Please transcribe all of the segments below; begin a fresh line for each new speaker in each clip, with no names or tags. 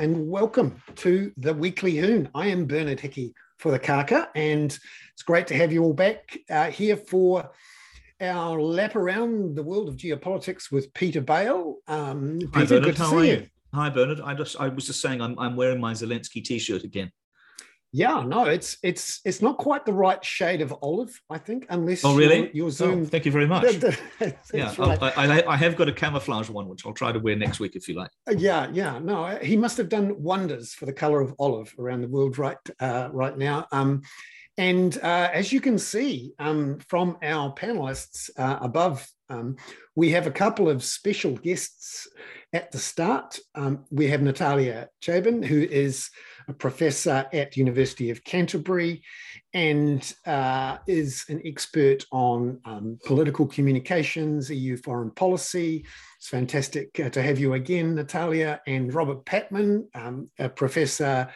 and welcome to the Weekly Hoon. I am Bernard Hickey for the Kaka, and it's great to have you all back uh, here for our lap around the world of geopolitics with Peter Bale.
Um, Peter, Hi, Bernard. How are you? you? Hi, Bernard. I just I was just saying I'm I'm wearing my Zelensky T-shirt again.
Yeah, no, it's it's it's not quite the right shade of olive, I think, unless
oh really
your, your Zoom.
Oh, thank you very much. yeah, right. I, I, I, have got a camouflage one, which I'll try to wear next week if you like.
Uh, yeah, yeah, no, he must have done wonders for the color of olive around the world right uh, right now. Um, and uh, as you can see um, from our panelists uh, above, um, we have a couple of special guests at the start. Um, we have Natalia Chaban, who is a professor at University of Canterbury and uh, is an expert on um, political communications, EU foreign policy. It's fantastic uh, to have you again, Natalia, and Robert Patman, um, a professor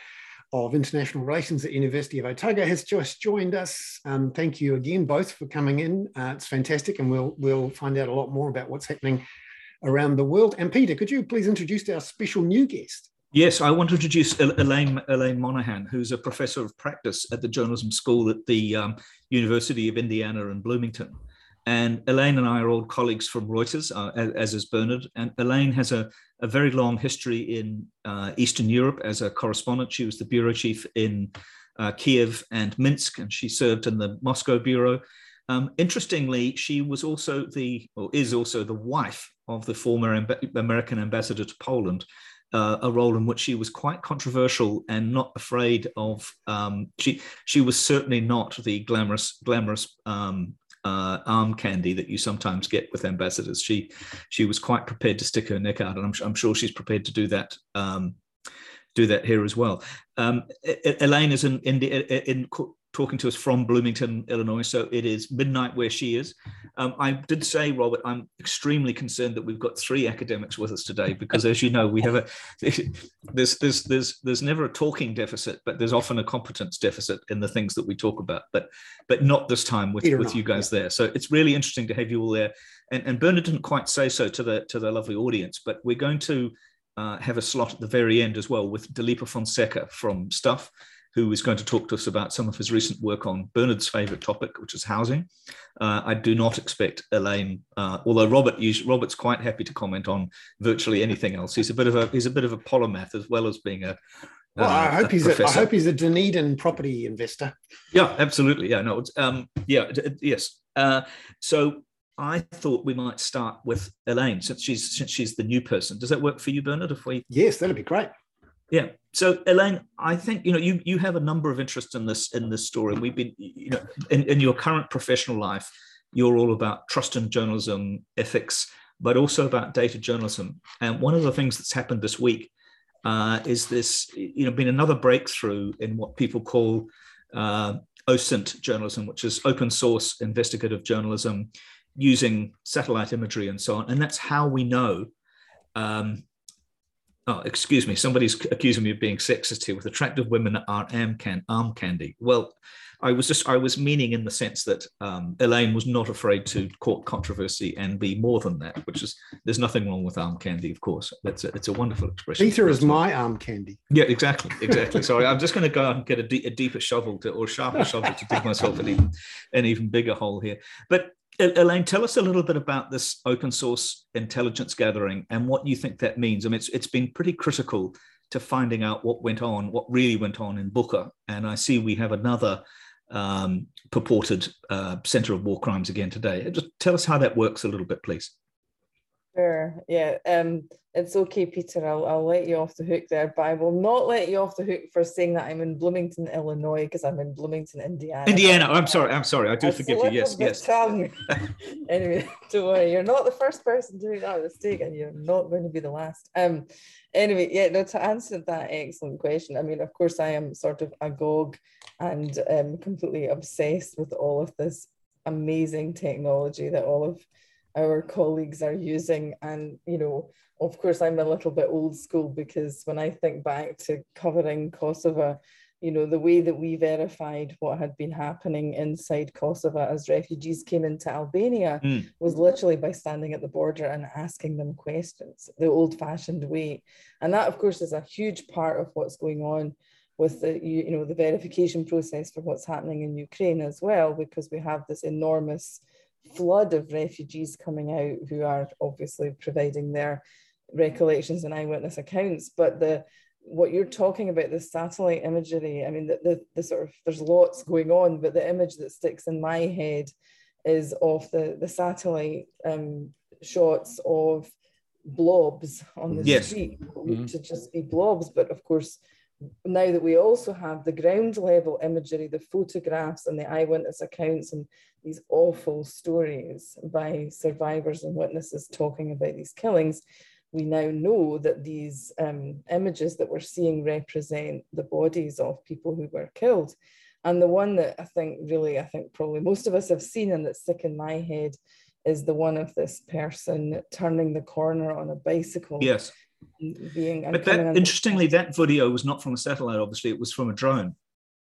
of International Relations at University of Otago has just joined us. Um, thank you again both for coming in. Uh, it's fantastic, and we'll we'll find out a lot more about what's happening around the world. And Peter, could you please introduce our special new guest?
Yes, I want to introduce Elaine, Elaine Monaghan, who's a professor of practice at the journalism school at the um, University of Indiana in Bloomington. And Elaine and I are old colleagues from Reuters, uh, as, is Bernard. And Elaine has a, a very long history in uh, Eastern Europe as a correspondent. She was the bureau chief in uh, Kiev and Minsk, and she served in the Moscow bureau. Um, interestingly, she was also the, or is also the wife of the former amb- American ambassador to Poland, uh, a role in which she was quite controversial and not afraid of. Um, she she was certainly not the glamorous glamorous um, uh, arm candy that you sometimes get with ambassadors. She she was quite prepared to stick her neck out, and I'm, I'm sure she's prepared to do that. Um, do that here as well. Um, Elaine is in, in, in, talking to us from Bloomington, Illinois. So it is midnight where she is. Um, I did say, Robert, I'm extremely concerned that we've got three academics with us today because, as you know, we have a there's there's there's there's never a talking deficit, but there's often a competence deficit in the things that we talk about. But but not this time with with not, you guys yeah. there. So it's really interesting to have you all there. And and Bernard didn't quite say so to the to the lovely audience, but we're going to. Uh, have a slot at the very end as well with Dileepa Fonseka from Stuff, who is going to talk to us about some of his recent work on Bernard's favorite topic, which is housing. Uh, I do not expect Elaine, uh, although Robert Robert's quite happy to comment on virtually anything else. He's a bit of a he's a bit of a polymath as well as being a.
Well, uh, I hope he's a, I hope he's a Dunedin property investor.
Yeah, absolutely. Yeah, no, um, yeah, yes. Uh, so I thought we might start with Elaine since she's since she's the new person. Does that work for you, Bernard? If we
yes, that'd be great.
Yeah. So Elaine, I think you know you you have a number of interests in this in this story. We've been you know in, in your current professional life, you're all about trust in journalism, ethics, but also about data journalism. And one of the things that's happened this week uh, is this you know been another breakthrough in what people call uh, OSINT journalism, which is open source investigative journalism using satellite imagery and so on. And that's how we know um, oh, excuse me, somebody's accusing me of being sexist here with attractive women that are arm, can, arm candy. Well, I was just, I was meaning in the sense that um, Elaine was not afraid to court controversy and be more than that, which is, there's nothing wrong with arm candy, of course. That's a, it's a wonderful expression.
Peter is my arm candy.
Yeah, exactly, exactly. Sorry, I'm just going to go and get a, a deeper shovel to, or sharper shovel to dig myself an even, an even bigger hole here. But Elaine, tell us a little bit about this open source intelligence gathering and what you think that means. I mean, it's, it's been pretty critical to finding out what went on, what really went on in Bucha. And I see we have another um, purported uh, Center of War Crimes again today. Just tell us how that works a little bit, please.
Sure. Yeah. Um, it's okay, Peter. I'll, I'll let you off the hook there, but I will not let you off the hook for saying that I'm in Bloomington, Illinois, because I'm in Bloomington, Indiana.
Indiana. I'm sorry. I'm sorry. I do forgive you. Yes. Yes.
anyway, don't worry. You're not the first person to make that mistake, and you're not going to be the last. Um. Anyway, yeah. No. To answer that excellent question, I mean, of course, I am sort of agog and um, completely obsessed with all of this amazing technology that all of our colleagues are using. And, you know, of course, I'm a little bit old school because when I think back to covering Kosovo, you know, the way that we verified what had been happening inside Kosovo as refugees came into Albania mm. was literally by standing at the border and asking them questions, the old fashioned way. And that, of course, is a huge part of what's going on with the you know the verification process for what's happening in Ukraine as well, because we have this enormous flood of refugees coming out who are obviously providing their recollections and eyewitness accounts. But the what you're talking about, the satellite imagery, I mean, the, the, the sort of, there's lots going on, but the image that sticks in my head is of the, the satellite um, shots of blobs on the yes. street, mm-hmm. to just be blobs. But of course, now that we also have the ground level imagery, the photographs and the eyewitness accounts and these awful stories by survivors and witnesses talking about these killings, we now know that these um, images that we're seeing represent the bodies of people who were killed. And the one that I think really, I think probably most of us have seen and that's stuck in my head is the one of this person turning the corner on a bicycle.
Yes. Being, but that, interestingly, that video was not from a satellite, obviously, it was from a drone.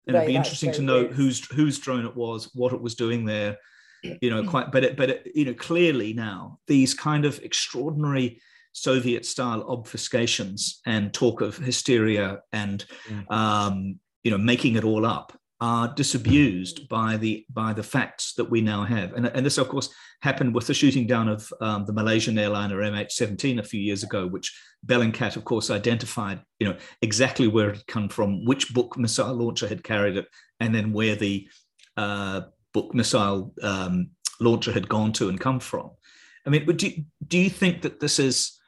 And right, it'd be interesting to know whose whose drone it was, what it was doing there, you know, quite, but it, but it, you know, clearly now these kind of extraordinary Soviet style obfuscations and talk of hysteria and mm. um, you know making it all up are disabused by the by the facts that we now have. And, and this, of course, happened with the shooting down of um, the Malaysian airliner MH17 a few years ago, which Bellingcat, of course, identified, you know, exactly where it had come from, which Buk missile launcher had carried it, and then where the uh, Buk missile um, launcher had gone to and come from. I mean, do, do you think that this is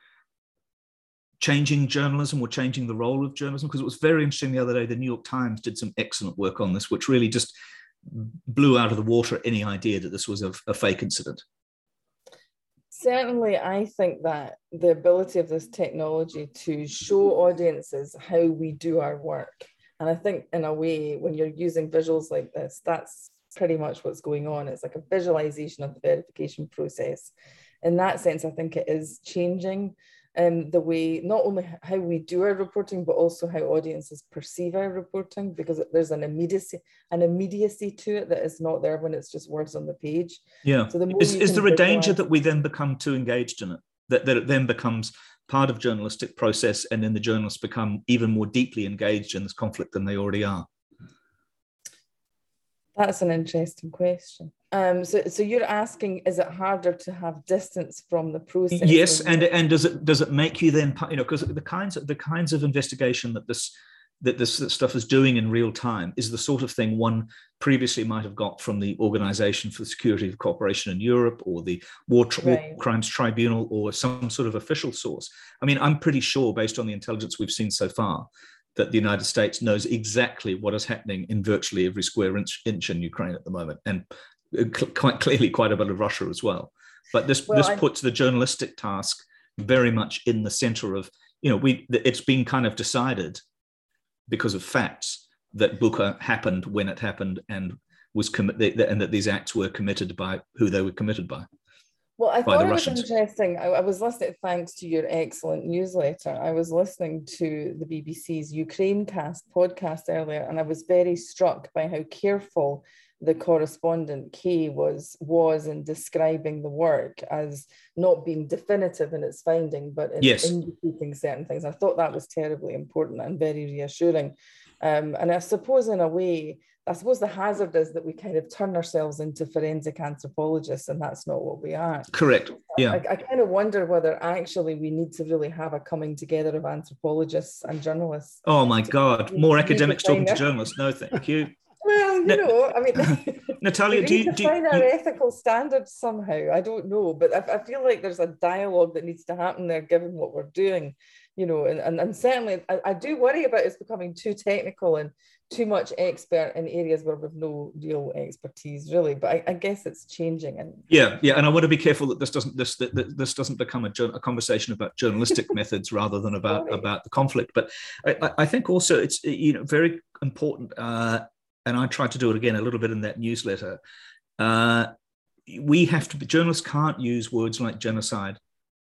changing journalism or changing the role of journalism? Because it was very interesting the other day the new york times did some excellent work on this which really just blew out of the water any idea that this was a, a fake incident.
Certainly i think that the ability of this technology to show audiences how we do our work. And i think in a way when you're using visuals like this that's pretty much what's going on. It's like a visualization of the verification process. In that sense i think it is changing um, the way not only how we do our reporting, but also how audiences perceive our reporting, because there's an immediacy, an immediacy to it that is not there when it's just words on the page.
Yeah. So the is, is there a danger that we then become too engaged in it? That, that it then becomes part of journalistic process, and then the journalists become even more deeply engaged in this conflict than they already are.
That's an interesting question. Um, so, so you're asking, is it harder to have distance from the process?
Yes, and and does it does it make you then you know because the kinds of the kinds of investigation that this that this stuff is doing in real time is the sort of thing one previously might have got from the Organization for the Security of Cooperation in Europe or the War, right. War, Crimes Tribunal or some sort of official source. I mean, I'm pretty sure, based on the intelligence we've seen so far, that the United States knows exactly what is happening in virtually every square inch, inch in Ukraine at the moment. And uh, quite clearly quite a bit of Russia as well. But this well, this I... puts the journalistic task very much in the center of you know we it's been kind of decided because of facts that Bucha happened when it happened and was committed and that these acts were committed by who they were committed by.
Well, I thought it Russians. was interesting. I, I, was listening, thanks to your excellent newsletter. I was listening to the BBC's Ukrainecast podcast earlier, and I was very struck by how careful the correspondent Kay was was in describing the work as not being definitive in its finding, but in yes. indicating certain things. I thought that was terribly important and very reassuring. Um, and I suppose in a way, I suppose the hazard is that we kind of turn ourselves into forensic anthropologists, and that's not what we are.
Correct. Yeah.
I, I, kind of wonder whether actually we need to really have a coming together of anthropologists and journalists.
Oh my God! More academics talking to journalists. No, thank you.
Well, you know, I mean,
Natalia, do you
do find our ethical standards somehow? I don't know, but I, I, feel like there's a dialogue that needs to happen there, given what we're doing, you know, and and, and certainly I, I do worry about it's becoming too technical and too much expert in areas where we've no real expertise really but I, I, guess it's changing and
yeah yeah and i want to be careful that this doesn't this that, that this doesn't become a, a, conversation about journalistic methods rather than about Sorry. about the conflict but I, I, think also it's you know very important uh, and I tried to do it again a little bit in that newsletter. Uh, we have to be journalists can't use words like genocide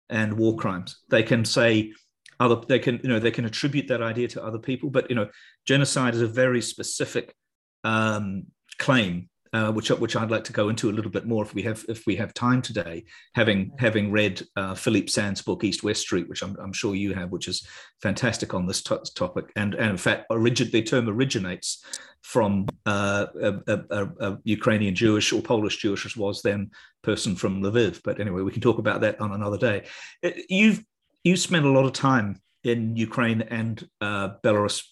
and war crimes. They can say other they can you know they can attribute that idea to other people but you know genocide is a very specific um, claim uh, which which I'd like to go into a little bit more if we have if we have time today. Having having read uh, Philippe Sands' book East West Street, which I'm, I'm sure you have, which is fantastic on this topic, and and in fact, origin, the term originates from uh, a, a, a, Ukrainian Jewish or Polish Jewish as was then person from Lviv. But anyway, we can talk about that on another day. Uh, you've you spent a lot of time in Ukraine and uh, Belarus,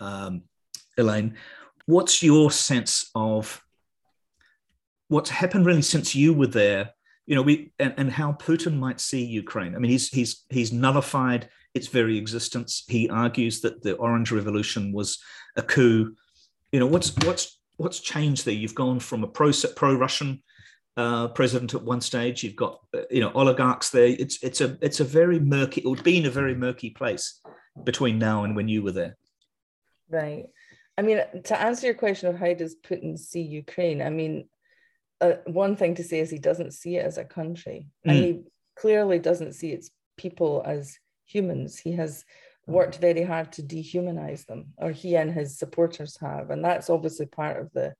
um, Elaine. What's your sense of what's happened really since you were there? You know, we and, and how Putin might see Ukraine. I mean, he's he's he's nullified its very existence. He argues that the Orange Revolution was a coup. You know, what's what's what's changed there? You've gone from a pro pro Russian uh, president at one stage. You've got uh, you know oligarchs there. It's it's a it's a very murky. It would be in a very murky place between now and when you were there.
Right. I mean, to answer your question of how does Putin see Ukraine, I mean, uh, one thing to say is he doesn't see it as a country, mm. and he clearly doesn't see its people as humans. He has worked very hard to dehumanize them, or he and his supporters have, and that's obviously part of the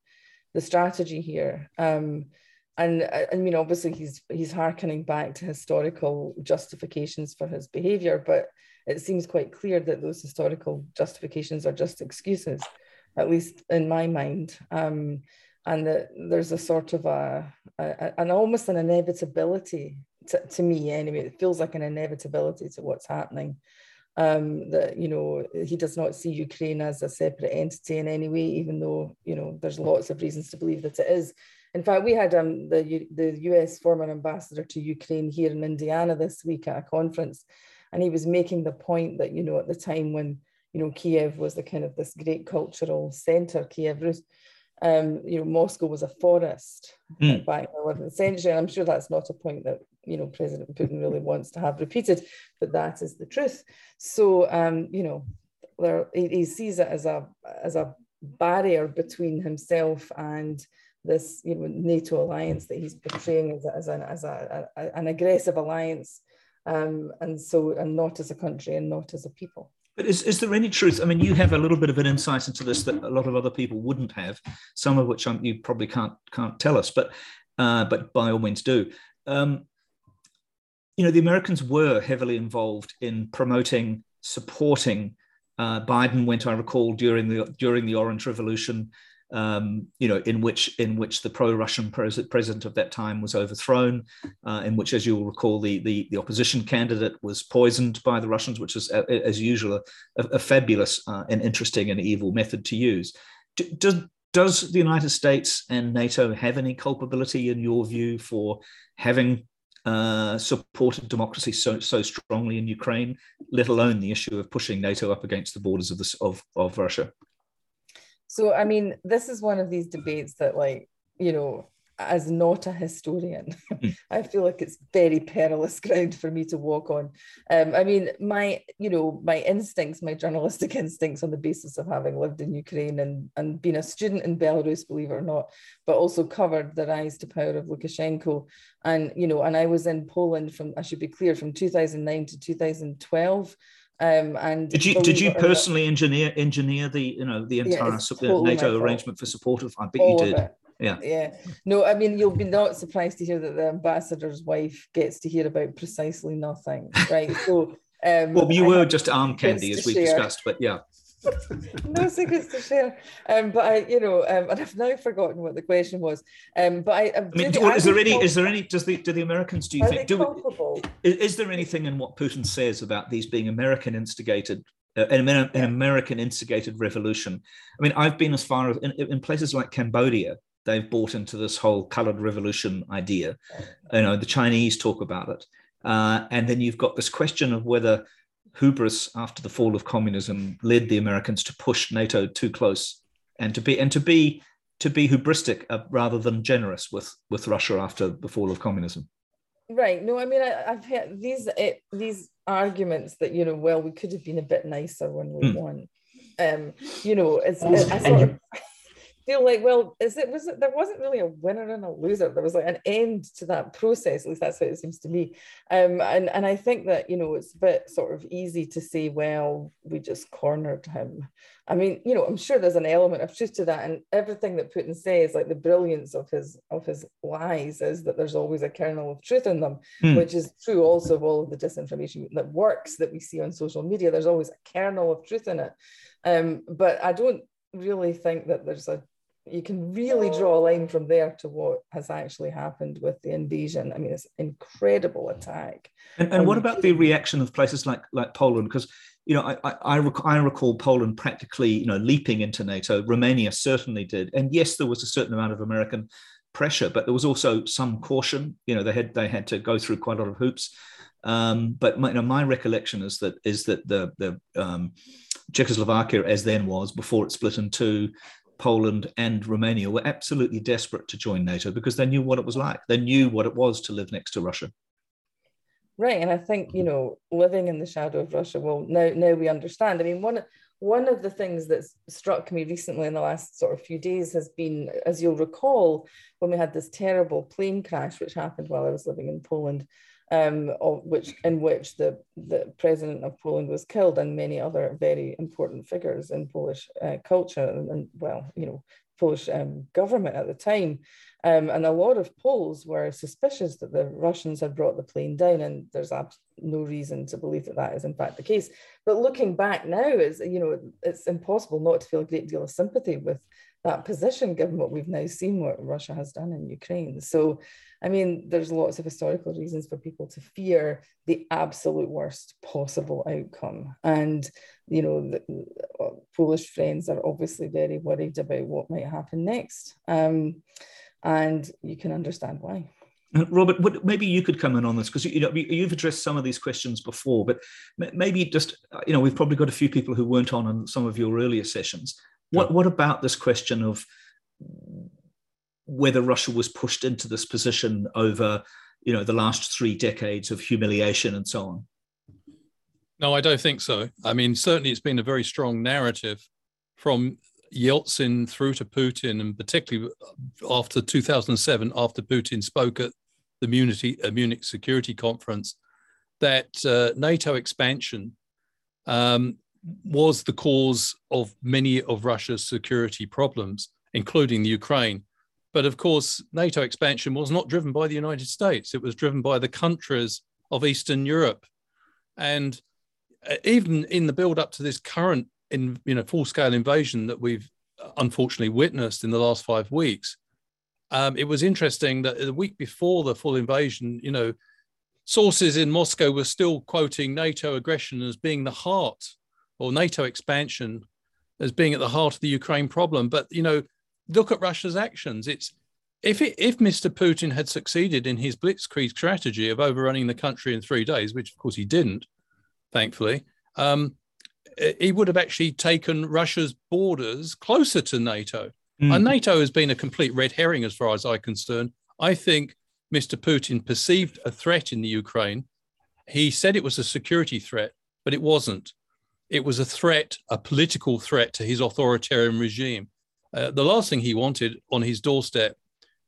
the strategy here. Um, and uh, I mean, obviously, he's he's harkening back to historical justifications for his behavior, but it seems quite clear that those historical justifications are just excuses, at least in my mind. Um, and that there's a sort of a, a an almost an inevitability to, to me anyway. It feels like an inevitability to what's happening. Um, that you know he does not see Ukraine as a separate entity in any way, even though you know there's lots of reasons to believe that it is. In fact, we had um, the, the US former ambassador to Ukraine here in Indiana this week at a conference, and he was making the point that, you know, at the time when, you know, Kiev was the kind of this great cultural center, Kiev, um, you know, Moscow was a forest mm. back in the 11th century. And I'm sure that's not a point that, you know, President Putin really wants to have repeated, but that is the truth. So, um, you know, there, he, he sees it as a, as a barrier between himself and this you know NATO alliance that he's portraying as, as, an, as a, a, an aggressive alliance, um, and so and not as a country and not as a people.
But is, is there any truth? I mean, you have a little bit of an insight into this that a lot of other people wouldn't have. Some of which I'm, you probably can't can't tell us, but uh, but by all means do. Um, you know, the Americans were heavily involved in promoting, supporting. Uh, Biden went, I recall, during the during the Orange Revolution um, you know, in which in which the pro-Russian pres- president of that time was overthrown, uh, in which, as you will recall, the, the, the opposition candidate was poisoned by the Russians, which is, as usual, a, a fabulous uh, and interesting and evil method to use. Do, does does the United States and NATO have any culpability, in your view, for having uh, supported democracy so so strongly in Ukraine, let alone the issue of pushing NATO up against the borders of this of, of Russia?
So, I mean, this is one of these debates that, like, you know, as not a historian, hmm. I feel like it's very perilous ground for me to walk on. Um, I mean, my, you know, my instincts, my journalistic instincts on the basis of having lived in Ukraine and, and been a student in Belarus, believe it or not, but also covered the rise to power of Lukashenko. And, you know, and I was in Poland from, I should be clear, from 2009 to 2012. Um, and
did you did you personally not, engineer engineer the you know the entire yeah, NATO arrangement for support of? I bet you did. Yeah.
Yeah. No, I mean you'll be not surprised to hear that the ambassador's wife gets to hear about precisely nothing, right? So
um, well, you were just arm candy as we discussed, but yeah.
No secrets to share. Um, but I, you know, um, and I've now forgotten what the question was. Um, but I, I
mean, do, is there any? Is there any? Does the do the Americans? Do you think? Do is, is, there anything in what Putin says about these being American instigated? Uh, an, an American instigated revolution. I mean, I've been as far as in, in places like Cambodia, they've bought into this whole colored revolution idea. You know, the Chinese talk about it. Uh, and then you've got this question of whether hubris after the fall of communism led the Americans to push NATO too close and to be and to be to be hubristic uh, rather than generous with with Russia after the fall of communism.
Right. No, I mean I, have had these uh, these arguments that you know, well, we could have been a bit nicer when we mm. won. Um, you know, it's, I sort of feel like, well, is it was it there wasn't really a winner and a loser. There was like an end to that process. At least that's how it seems to me. Um, and and I think that you know it's a bit sort of easy to say, well, we just cornered him. I mean, you know, I'm sure there's an element of truth to that, and everything that Putin says, like the brilliance of his of his lies, is that there's always a kernel of truth in them, mm. which is true also of all of the disinformation that works that we see on social media. There's always a kernel of truth in it, um, but I don't really think that there's a you can really draw a line from there to what has actually happened with the invasion. I mean, it's incredible attack.
And, and what about the reaction of places like like Poland? Because you know, I, I, rec- I, recall Poland practically, you know, leaping into NATO. Romania certainly did, and yes, there was a certain amount of American pressure, but there was also some caution. You know, they had they had to go through quite a lot of hoops. Um, but my, you know, my recollection is that is that the the um, Czechoslovakia, as then was before it split in two, Poland and Romania were absolutely desperate to join NATO because they knew what it was like. They knew what it was to live next to Russia.
Right, and I think you mm-hmm. know, living in the shadow of Russia. Well, now now we understand. I mean, one one of the things that's struck me recently in the last sort of few days has been, as you'll recall, when we had this terrible plane crash which happened while I was living in Poland, um, which in which the the president of Poland was killed and many other very important figures in Polish uh, culture and, and, well, you know, Polish um, government at the time. Um, and a lot of Poles were suspicious that the Russians had brought the plane down, and there's no reason to believe that that is in fact the case. But looking back now, is you know it's impossible not to feel a great deal of sympathy with that position, given what we've now seen what Russia has done in Ukraine. So, I mean, there's lots of historical reasons for people to fear the absolute worst possible outcome, and you know, the, uh, Polish friends are obviously very worried about what might happen next. Um, and you can understand why.
Robert, what, maybe you could come in on this because you know you've addressed some of these questions before, but maybe just uh, you know we've probably got a few people who weren't on in some of your earlier sessions. What what about this question of whether Russia was pushed into this position over you know the last three decades of humiliation and so on?
No, I don't think so. I mean, certainly it's been a very strong narrative from Yeltsin through to Putin, and particularly after 2007, after Putin spoke at the Munich, uh, Munich Security Conference, that uh, NATO expansion um, was the cause of many of Russia's security problems, including the Ukraine. But of course, NATO expansion was not driven by the United States, it was driven by the countries of Eastern Europe. And uh, even in the build up to this current in you know full scale invasion that we've unfortunately witnessed in the last five weeks, um, it was interesting that the week before the full invasion, you know, sources in Moscow were still quoting NATO aggression as being the heart or NATO expansion as being at the heart of the Ukraine problem. But you know, look at Russia's actions. It's if it, if Mr. Putin had succeeded in his blitzkrieg strategy of overrunning the country in three days, which of course he didn't, thankfully, um, he would have actually taken Russia's borders closer to NATO. Mm. And NATO has been a complete red herring as far as I'm concerned. I think Mr. Putin perceived a threat in the Ukraine. He said it was a security threat, but it wasn't. It was a threat, a political threat to his authoritarian regime. Uh, the last thing he wanted on his doorstep,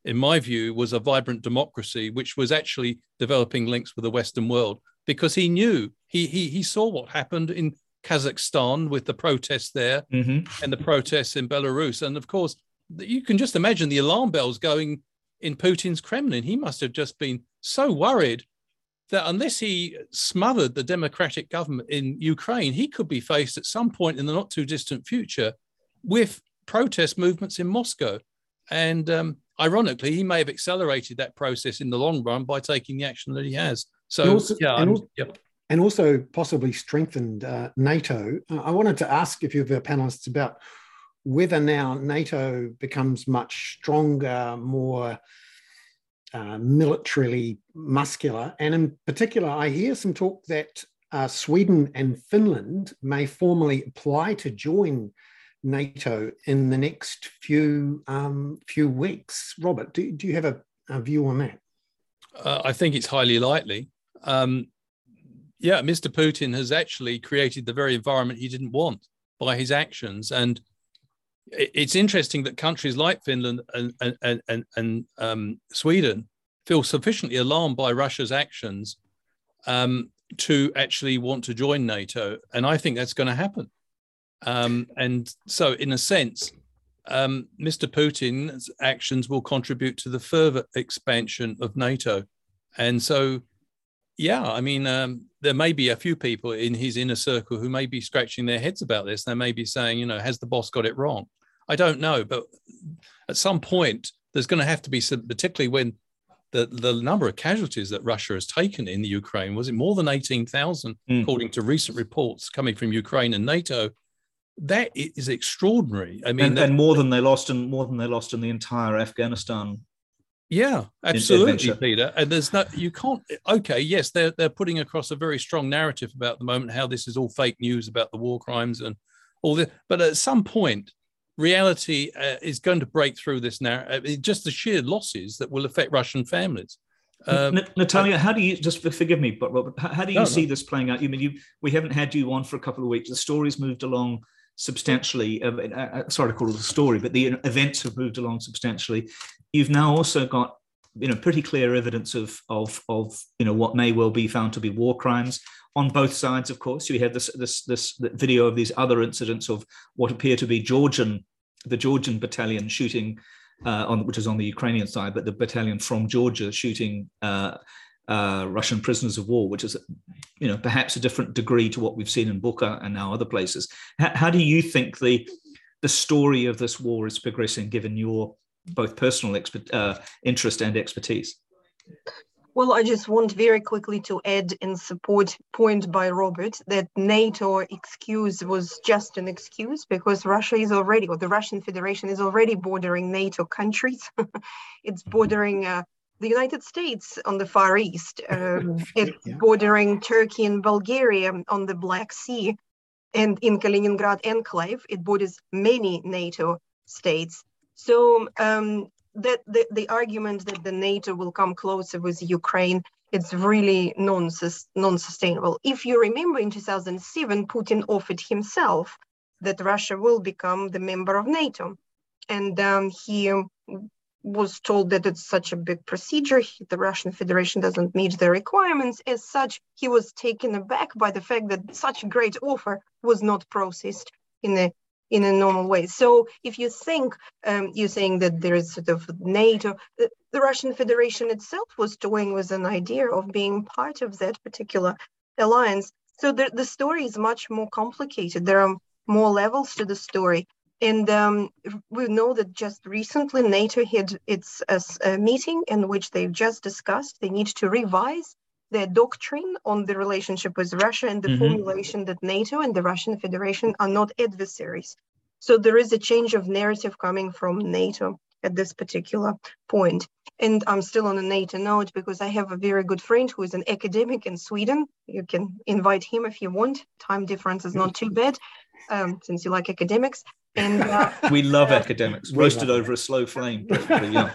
in my view, was a vibrant democracy, which was actually developing links with the Western world because he knew he, he, he saw what happened in Kazakhstan with the protests there mm-hmm. and the protests in Belarus. And of course, you can just imagine the alarm bells going in Putin's Kremlin. He must have just been so worried that unless he smothered the democratic government in Ukraine, he could be faced at some point in the not too distant future with protest movements in Moscow. And um, ironically, he may have accelerated that process in the long run by taking the action that he has. So, also, yeah,
also, yep and also possibly strengthened uh, NATO. I wanted to ask a few of our panelists about whether now NATO becomes much stronger, more uh, militarily muscular. And in particular, I hear some talk that uh, Sweden and Finland may formally apply to join NATO in the next few um, few weeks. Robert, do, do you have a, a view on that?
Uh, I think it's highly likely. Um, yeah, Mr. Putin has actually created the very environment he didn't want by his actions. And it's interesting that countries like Finland and and and, and um, Sweden feel sufficiently alarmed by Russia's actions um, to actually want to join NATO, and I think that's going to happen. Um, and so, in a sense, um, Mr. Putin's actions will contribute to the further expansion of NATO. And so, yeah, I mean, um, there may be a few people in his inner circle who may be scratching their heads about this. They may be saying, you know, has the boss got it wrong? I don't know, but at some point, there's going to have to be some, particularly when the, the number of casualties that Russia has taken in the Ukraine was it more than 18,000, mm. according to recent reports coming from Ukraine and NATO that is extraordinary. I mean,
and, that, and, more than they lost in more than they lost in the entire Afghanistan.
Yeah, absolutely, Peter. And there's no, you can't. Okay, yes, they're they're putting across a very strong narrative about the moment how this is all fake news about the war crimes and all this. But at some point, reality uh, is going to break through this narrative. Uh, just the sheer losses that will affect Russian families.
Um, Natalia, how do you just forgive me, but Robert, how, how do you no, see no. this playing out? You mean you we haven't had you on for a couple of weeks. The story's moved along substantially. Uh, uh, uh, sorry to call it a story, but the events have moved along substantially. You've now also got you know pretty clear evidence of of of you know what may well be found to be war crimes on both sides. Of course, you have this this this video of these other incidents of what appear to be Georgian the Georgian battalion shooting. Uh, on which is on the Ukrainian side, but the battalion from Georgia shooting uh, uh, Russian prisoners of war, which is, you know, perhaps a different degree to what we've seen in Bucha and now other places. How, how do you think the the story of this war is progressing, given your both personal expert, uh, interest and expertise?
Well, I just want very quickly to add in support point by Robert that NATO excuse was just an excuse because Russia is already, or the Russian Federation is already bordering NATO countries. it's bordering uh, the United States on the Far East, um, it's yeah. bordering Turkey and Bulgaria on the Black Sea, and in Kaliningrad enclave, it borders many NATO states. So um, that the, the argument that the NATO will come closer with Ukraine, it's really non non-sustainable. If you remember, in 2007, Putin offered himself that Russia will become the member of NATO, and um, he was told that it's such a big procedure, the Russian Federation doesn't meet the requirements. As such, he was taken aback by the fact that such a great offer was not processed in a in a normal way. So, if you think um, you're saying that there is sort of NATO, the, the Russian Federation itself was toying with an idea of being part of that particular alliance. So the, the story is much more complicated. There are more levels to the story. And um, we know that just recently NATO had its a meeting in which they've just discussed they need to revise their doctrine on the relationship with Russia and the mm-hmm. formulation that NATO and the Russian Federation are not adversaries. So there is a change of narrative coming from NATO at this particular point. And I'm still on a NATO note because I have a very good friend who is an academic in Sweden. You can invite him if you want. Time difference is not too bad um, since you like academics. And uh,
we love uh, academics, roasted over a slow flame. yeah.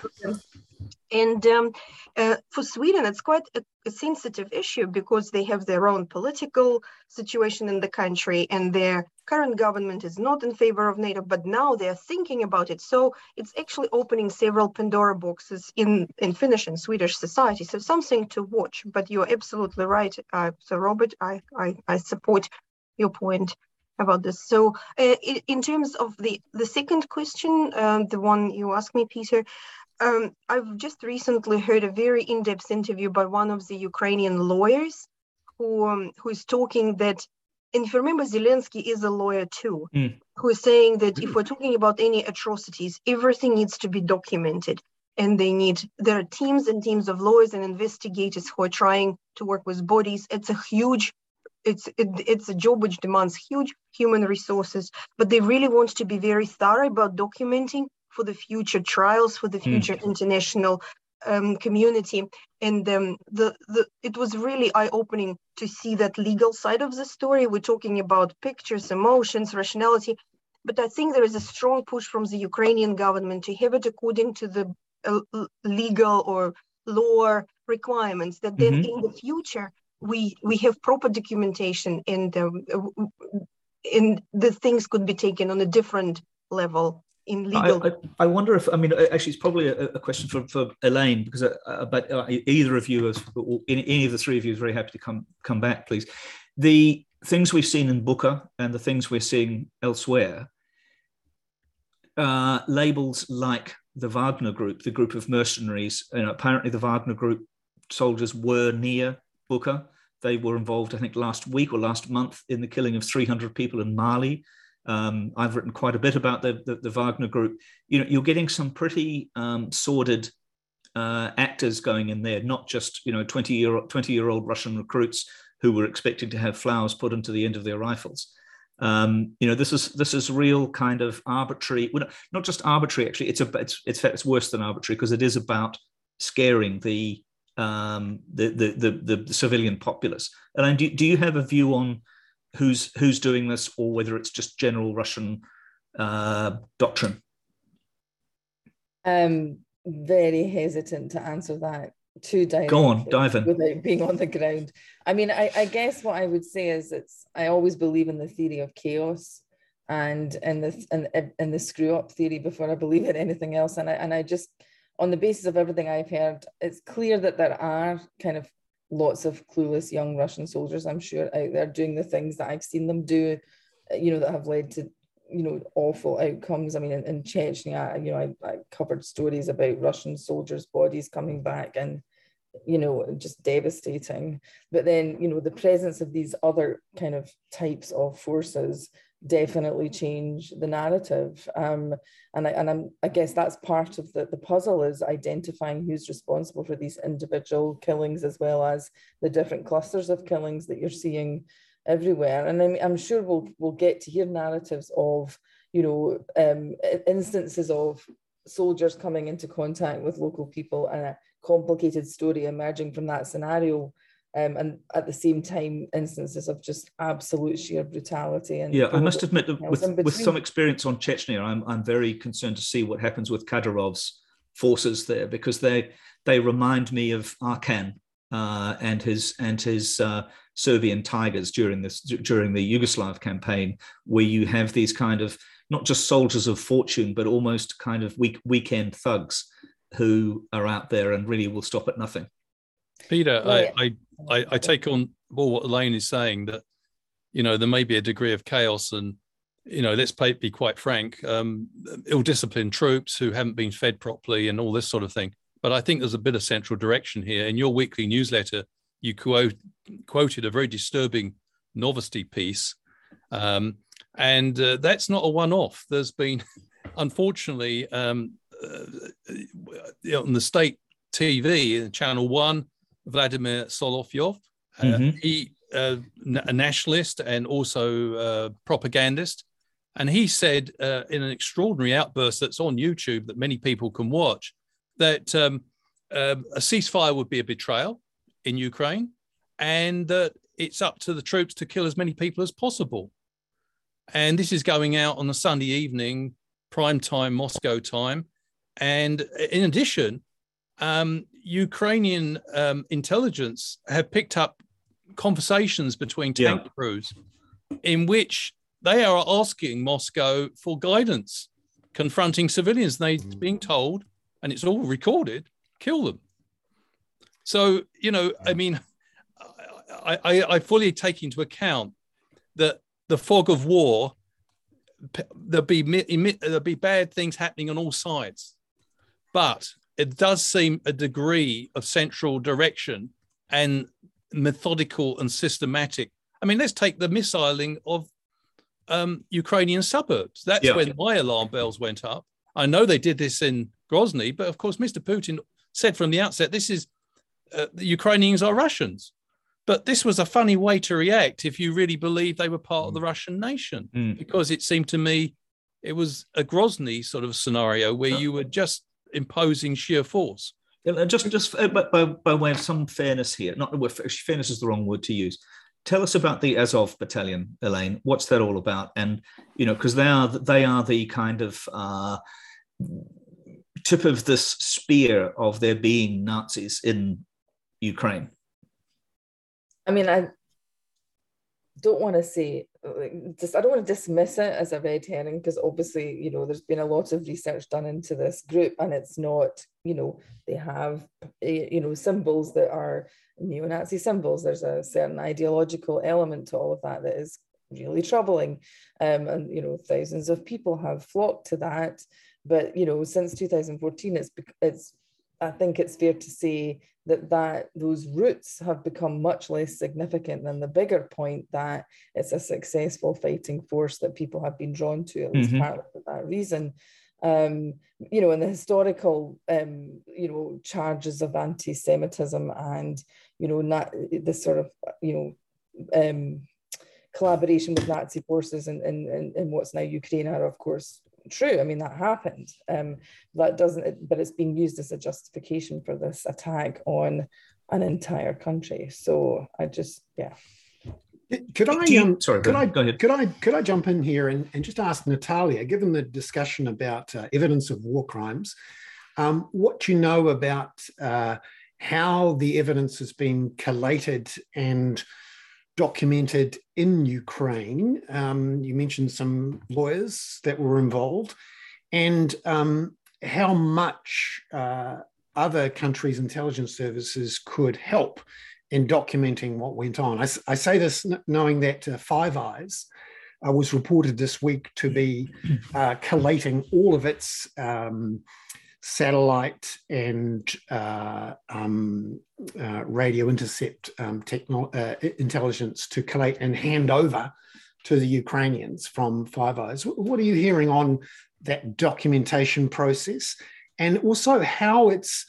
And um, uh, for Sweden, it's quite a, a, sensitive issue because they have their own political situation in the country, and their current government is not in favor of NATO. But now they're thinking about it, so it's actually opening several Pandora boxes in in Finnish and Swedish society. So something to watch. But you're absolutely right. Uh, so Robert, I, I I support your point about this. So uh, in terms of the, the second question, um, the one you asked me, Peter, um, I've just recently heard a very in-depth interview by one of the Ukrainian lawyers who, um, who is talking that, and if you remember, Zelensky is a lawyer too, mm. who is saying that if we're talking about any atrocities, everything needs to be documented. And they need, there are teams and teams of lawyers and investigators who are trying to work with bodies. It's a huge it's it, it's a job which demands huge human resources but they really want to be very thorough about documenting for the future trials for the hmm. future mm. international um, community and um, the, the it was really eye-opening to see that legal side of the story we're talking about pictures emotions rationality but i think there is a strong push from the ukrainian government to have it according to the uh, legal or law requirements that then mm-hmm. in the future we we have proper documentation and um, and the things could be taken on a different level in legal.
I, I, I, wonder if I mean actually it's probably a, a question for, for Elaine because uh, uh but uh, either of you, or any of the three of you, is very happy to come come back, please. The things we've seen in Bucha and the things we're seeing elsewhere, uh, labels like the Wagner Group, the group of mercenaries. You know, apparently, the Wagner Group soldiers were near Bucha. They were involved, I think, last week or last month in the killing of 300 people in Mali. Um, I've written quite a bit about the, the, the, Wagner Group. You know, you're getting some pretty um, sordid uh, actors going in there, not just you know 20 year 20 year old Russian recruits who were expected to have flowers put into the end of their rifles. Um, you know, this is this is real kind of arbitrary. Well, not just arbitrary. Actually, it's a it's it's, it's worse than arbitrary because it is about scaring the um, the, the, the the civilian populace. And do, do you have a view on who's who's doing this, or whether it's just general Russian uh, doctrine?
I'm very hesitant to answer that too directly.
Go on, dive in.
Without being on the ground. I mean, I, I guess what I would say is it's I always believe in the theory of chaos and and the and, and the screw up theory before I believe in anything else. And I and I just on the basis of everything I've heard, it's clear that there are kind of lots of clueless young Russian soldiers, I'm sure, out there doing the things that I've seen them do, uh, you know, that have led to, you know, awful outcomes. I mean, in, in Chechnya, you know, I, I covered stories about Russian soldiers' bodies coming back and, you know, just devastating. But then, you know, the presence of these other kind of types of forces definitely change the narrative. Um, and I, and I'm, I guess that's part of the, the puzzle is identifying who's responsible for these individual killings as well as the different clusters of killings that you're seeing everywhere. And I'm, I'm sure we'll, we'll get to hear narratives of, you know, um, instances of soldiers coming into contact with local people and a complicated story emerging from that scenario um, and at the same time instances of just absolute sheer brutality and
yeah i must admit that with, with some experience on chechnya I'm, I'm very concerned to see what happens with kadyrov's forces there because they they remind me of arkan uh, and his and his uh, serbian tigers during this during the yugoslav campaign where you have these kind of not just soldiers of fortune but almost kind of week, weekend thugs who are out there and really will stop at nothing
Peter, I, I, I, I take on well what Elaine is saying that you know there may be a degree of chaos and you know let's be quite frank um, ill-disciplined troops who haven't been fed properly and all this sort of thing. But i think there's a bit of central direction here. In your weekly newsletter you quote, quoted a very disturbing Novosti piece um, and uh, that's not a one-off. There's been unfortunately um, uh, on the state tv channel one Vladimir Solovyov. Uh, mm-hmm. he uh, a nationalist and also a propagandist. And he said uh, in an extraordinary outburst that's on YouTube that many people can watch that um, uh, a ceasefire would be a betrayal in Ukraine and that it's up to the troops to kill as many people as possible. And this is going out on a Sunday evening, prime time, Moscow time. And in addition, um, Ukrainian um, intelligence have picked up conversations between tank yeah. crews in which they are asking Moscow for guidance, confronting civilians. They mm. being told, and it's all recorded, kill them. So you know, I mean, I, I, I fully take into account that the fog of war. There'll be there'll be bad things happening on all sides, but it does seem a degree of central direction and methodical and systematic. I mean, let's take the missiling of um, Ukrainian suburbs. That's yeah. when my alarm bells went up. I know they did this in Grozny, but of course, Mr. Putin said from the outset, this is uh, the Ukrainians are Russians. But this was a funny way to react if you really believed they were part mm. of the Russian nation, mm. because it seemed to me it was a Grozny sort of scenario where you were just imposing sheer force.
Just, just uh, by, by way of some fairness here, not fairness is the wrong word to use. Tell us about the Azov battalion, Elaine. What's that all about? And you know, because they are they are the kind of uh, tip of this spear of there being Nazis in Ukraine.
I mean, I don't want to say just I don't want to dismiss it as a red herring because obviously you know there's been a lot of research done into this group and it's not you know they have eh, you know symbols that are neo-Nazi symbols. There's a certain ideological element to all of that that is really troubling, um, and you know thousands of people have flocked to that. But you know since 2014, it's it's I think it's fair to say that that those roots have become much less significant than the bigger point that it's a successful fighting force that people have been drawn to at least mm-hmm. partly for that reason. Um, you know, and the historical, um, you know, charges of anti-Semitism and you know, not this sort of you know um, collaboration with Nazi forces in, in, in, what's now Ukraine are of course true. I mean, that happened. Um, that doesn't, but it's being used as a justification for this attack on an entire country. So I just, yeah.
Could I, um, sorry, could I, go ahead. Could I, could I jump in here and, and just ask Natalia, given the discussion about uh, evidence of war crimes, um, what you know about uh, how the evidence has been collated and documented in Ukraine. Um, you mentioned some lawyers that were involved, and um, how much uh, other countries' intelligence services could help in documenting what went on. I, I say this knowing that uh, Five Eyes. Uh, was reported this week to be uh, collating all of its um, satellite and uh, um, uh, radio intercept um, techno- uh, intelligence to collate and hand over to the Ukrainians from Five Eyes. What are you hearing on that documentation process and also how it's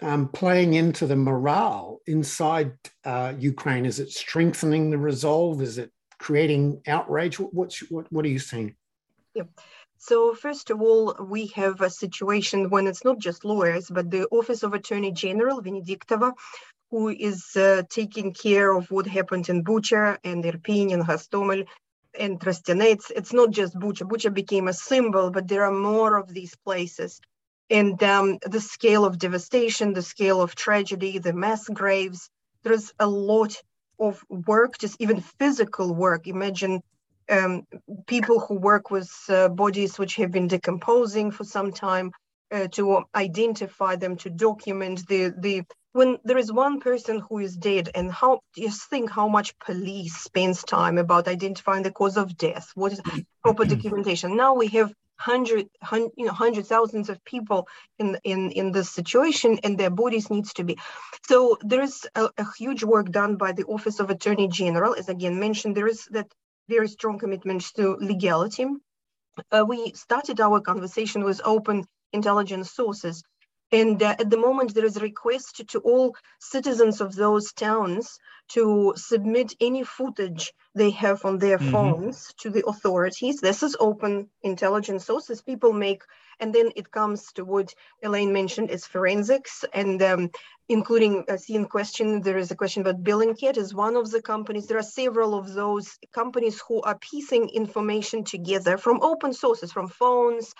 um, playing into the morale inside uh, Ukraine? Is it strengthening the resolve? Is it creating outrage? What's, what, what are you seeing?
Yeah. So first of all, we have a situation when it's not just lawyers, but the Office of Attorney General, Venediktova, who is uh, taking care of what happened in Bucha and Irpin and Hostomel and Trostianets. It's not just Bucha. Bucha became a symbol, but there are more of these places. And um, the scale of devastation, the scale of tragedy, the mass graves, there's a lot of work, just even physical work. Imagine um, people who work with uh, bodies which have been decomposing for some time uh, to identify them, to document the the when there is one person who is dead and how just think how much police spends time about identifying the cause of death. What is proper documentation? Now we have hundred, hundred you know hundred thousands of people in in in this situation and their bodies needs to be. So there is a, a huge work done by the office of attorney general. As again mentioned there is that very strong commitment to legality. Uh, we started our conversation with open intelligence sources. And uh, at the moment, there is a request to all citizens of those towns to submit any footage they have on their mm-hmm. phones to the authorities. This is open intelligence sources. People make, and then it comes to what Elaine mentioned is forensics. And um, including a scene question. There is a question about Bellingcat is one of the companies. There are several of those companies who are piecing information together from open sources, from phones,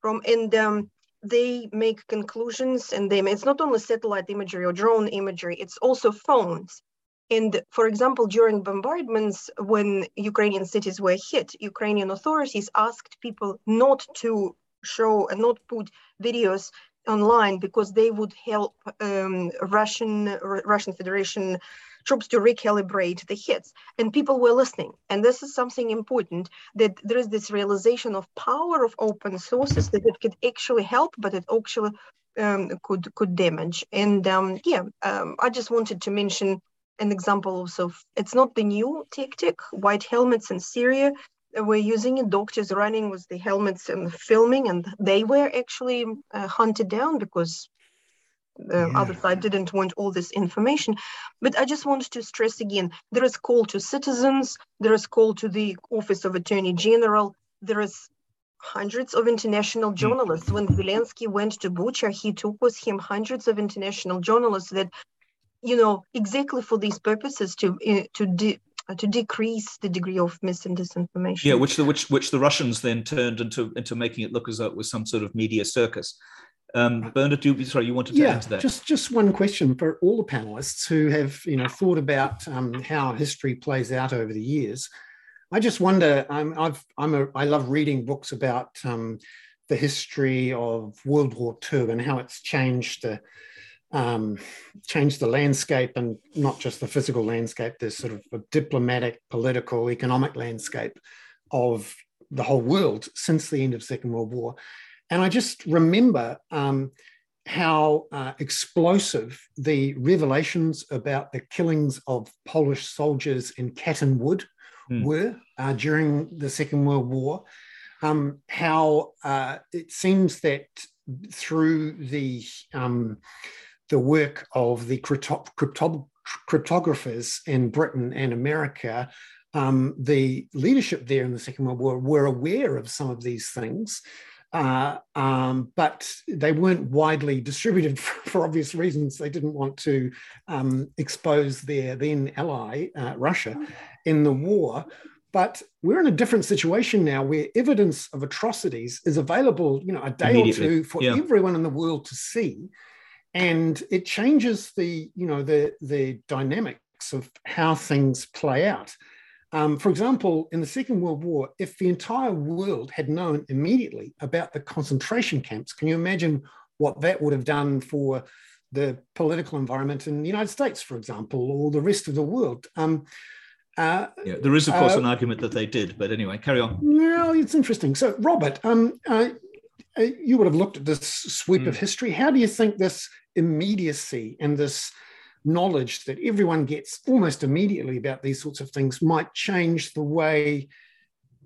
from and um, they make conclusions and they it's not only satellite imagery or drone imagery, it's also phones. And for example, during bombardments, when Ukrainian cities were hit, Ukrainian authorities asked people not to show and not put videos online because they would help um, Russian Russian Federation troops to recalibrate the hits. And people were listening. And this is something important that there is this realization of power of open sources that it could actually help but it actually um, could could damage. And um, yeah um, i just wanted to mention an example also it's not the new tactic white helmets in syria were using it, doctors running with the helmets and filming, and they were actually uh, hunted down because the yeah. other side didn't want all this information. But I just wanted to stress again, there is call to citizens, there is call to the Office of Attorney General, there is hundreds of international hmm. journalists. When Zelensky went to Bucha, he took with him hundreds of international journalists that you know exactly for these purposes to uh, to de- uh, to decrease the degree of mis and disinformation.
Yeah, which the which which the Russians then turned into into making it look as though it was some sort of media circus. Um, Bernard, do you, sorry, you wanted to
yeah,
answer that?
Just just one question for all the panelists who have you know thought about um, how history plays out over the years. I just wonder. Um, I've I'm a I love reading books about um, the history of World War II and how it's changed the um, changed the landscape and not just the physical landscape. There's sort of a diplomatic, political, economic landscape of the whole world since the end of Second World War. And I just remember um, how uh, explosive the revelations about the killings of Polish soldiers in Katyn Wood mm. were uh, during the Second World War. Um, how uh, it seems that through the um, the work of the crypto- crypto- cryptographers in Britain and America, um, the leadership there in the Second World War were aware of some of these things uh, um, but they weren't widely distributed for, for, obvious reasons. They didn't want to um, expose their then ally, uh, Russia, in the war. But we're in a different situation now where evidence of atrocities is available, you know, a day or two for yeah. everyone in the world to see. And it changes the, you know, the, the dynamics of how things play out. Um, for example, in the Second World War, if the entire world had known immediately about the concentration camps, can you imagine what that would have done for the political environment in the United States, for example, or the rest of the world? Um,
uh, yeah, there is, of course, uh, an argument that they did, but anyway, carry on.
No, it's interesting. So, Robert, um, uh you would have looked at this sweep mm. of history. How do you think this immediacy and this knowledge that everyone gets almost immediately about these sorts of things might change the way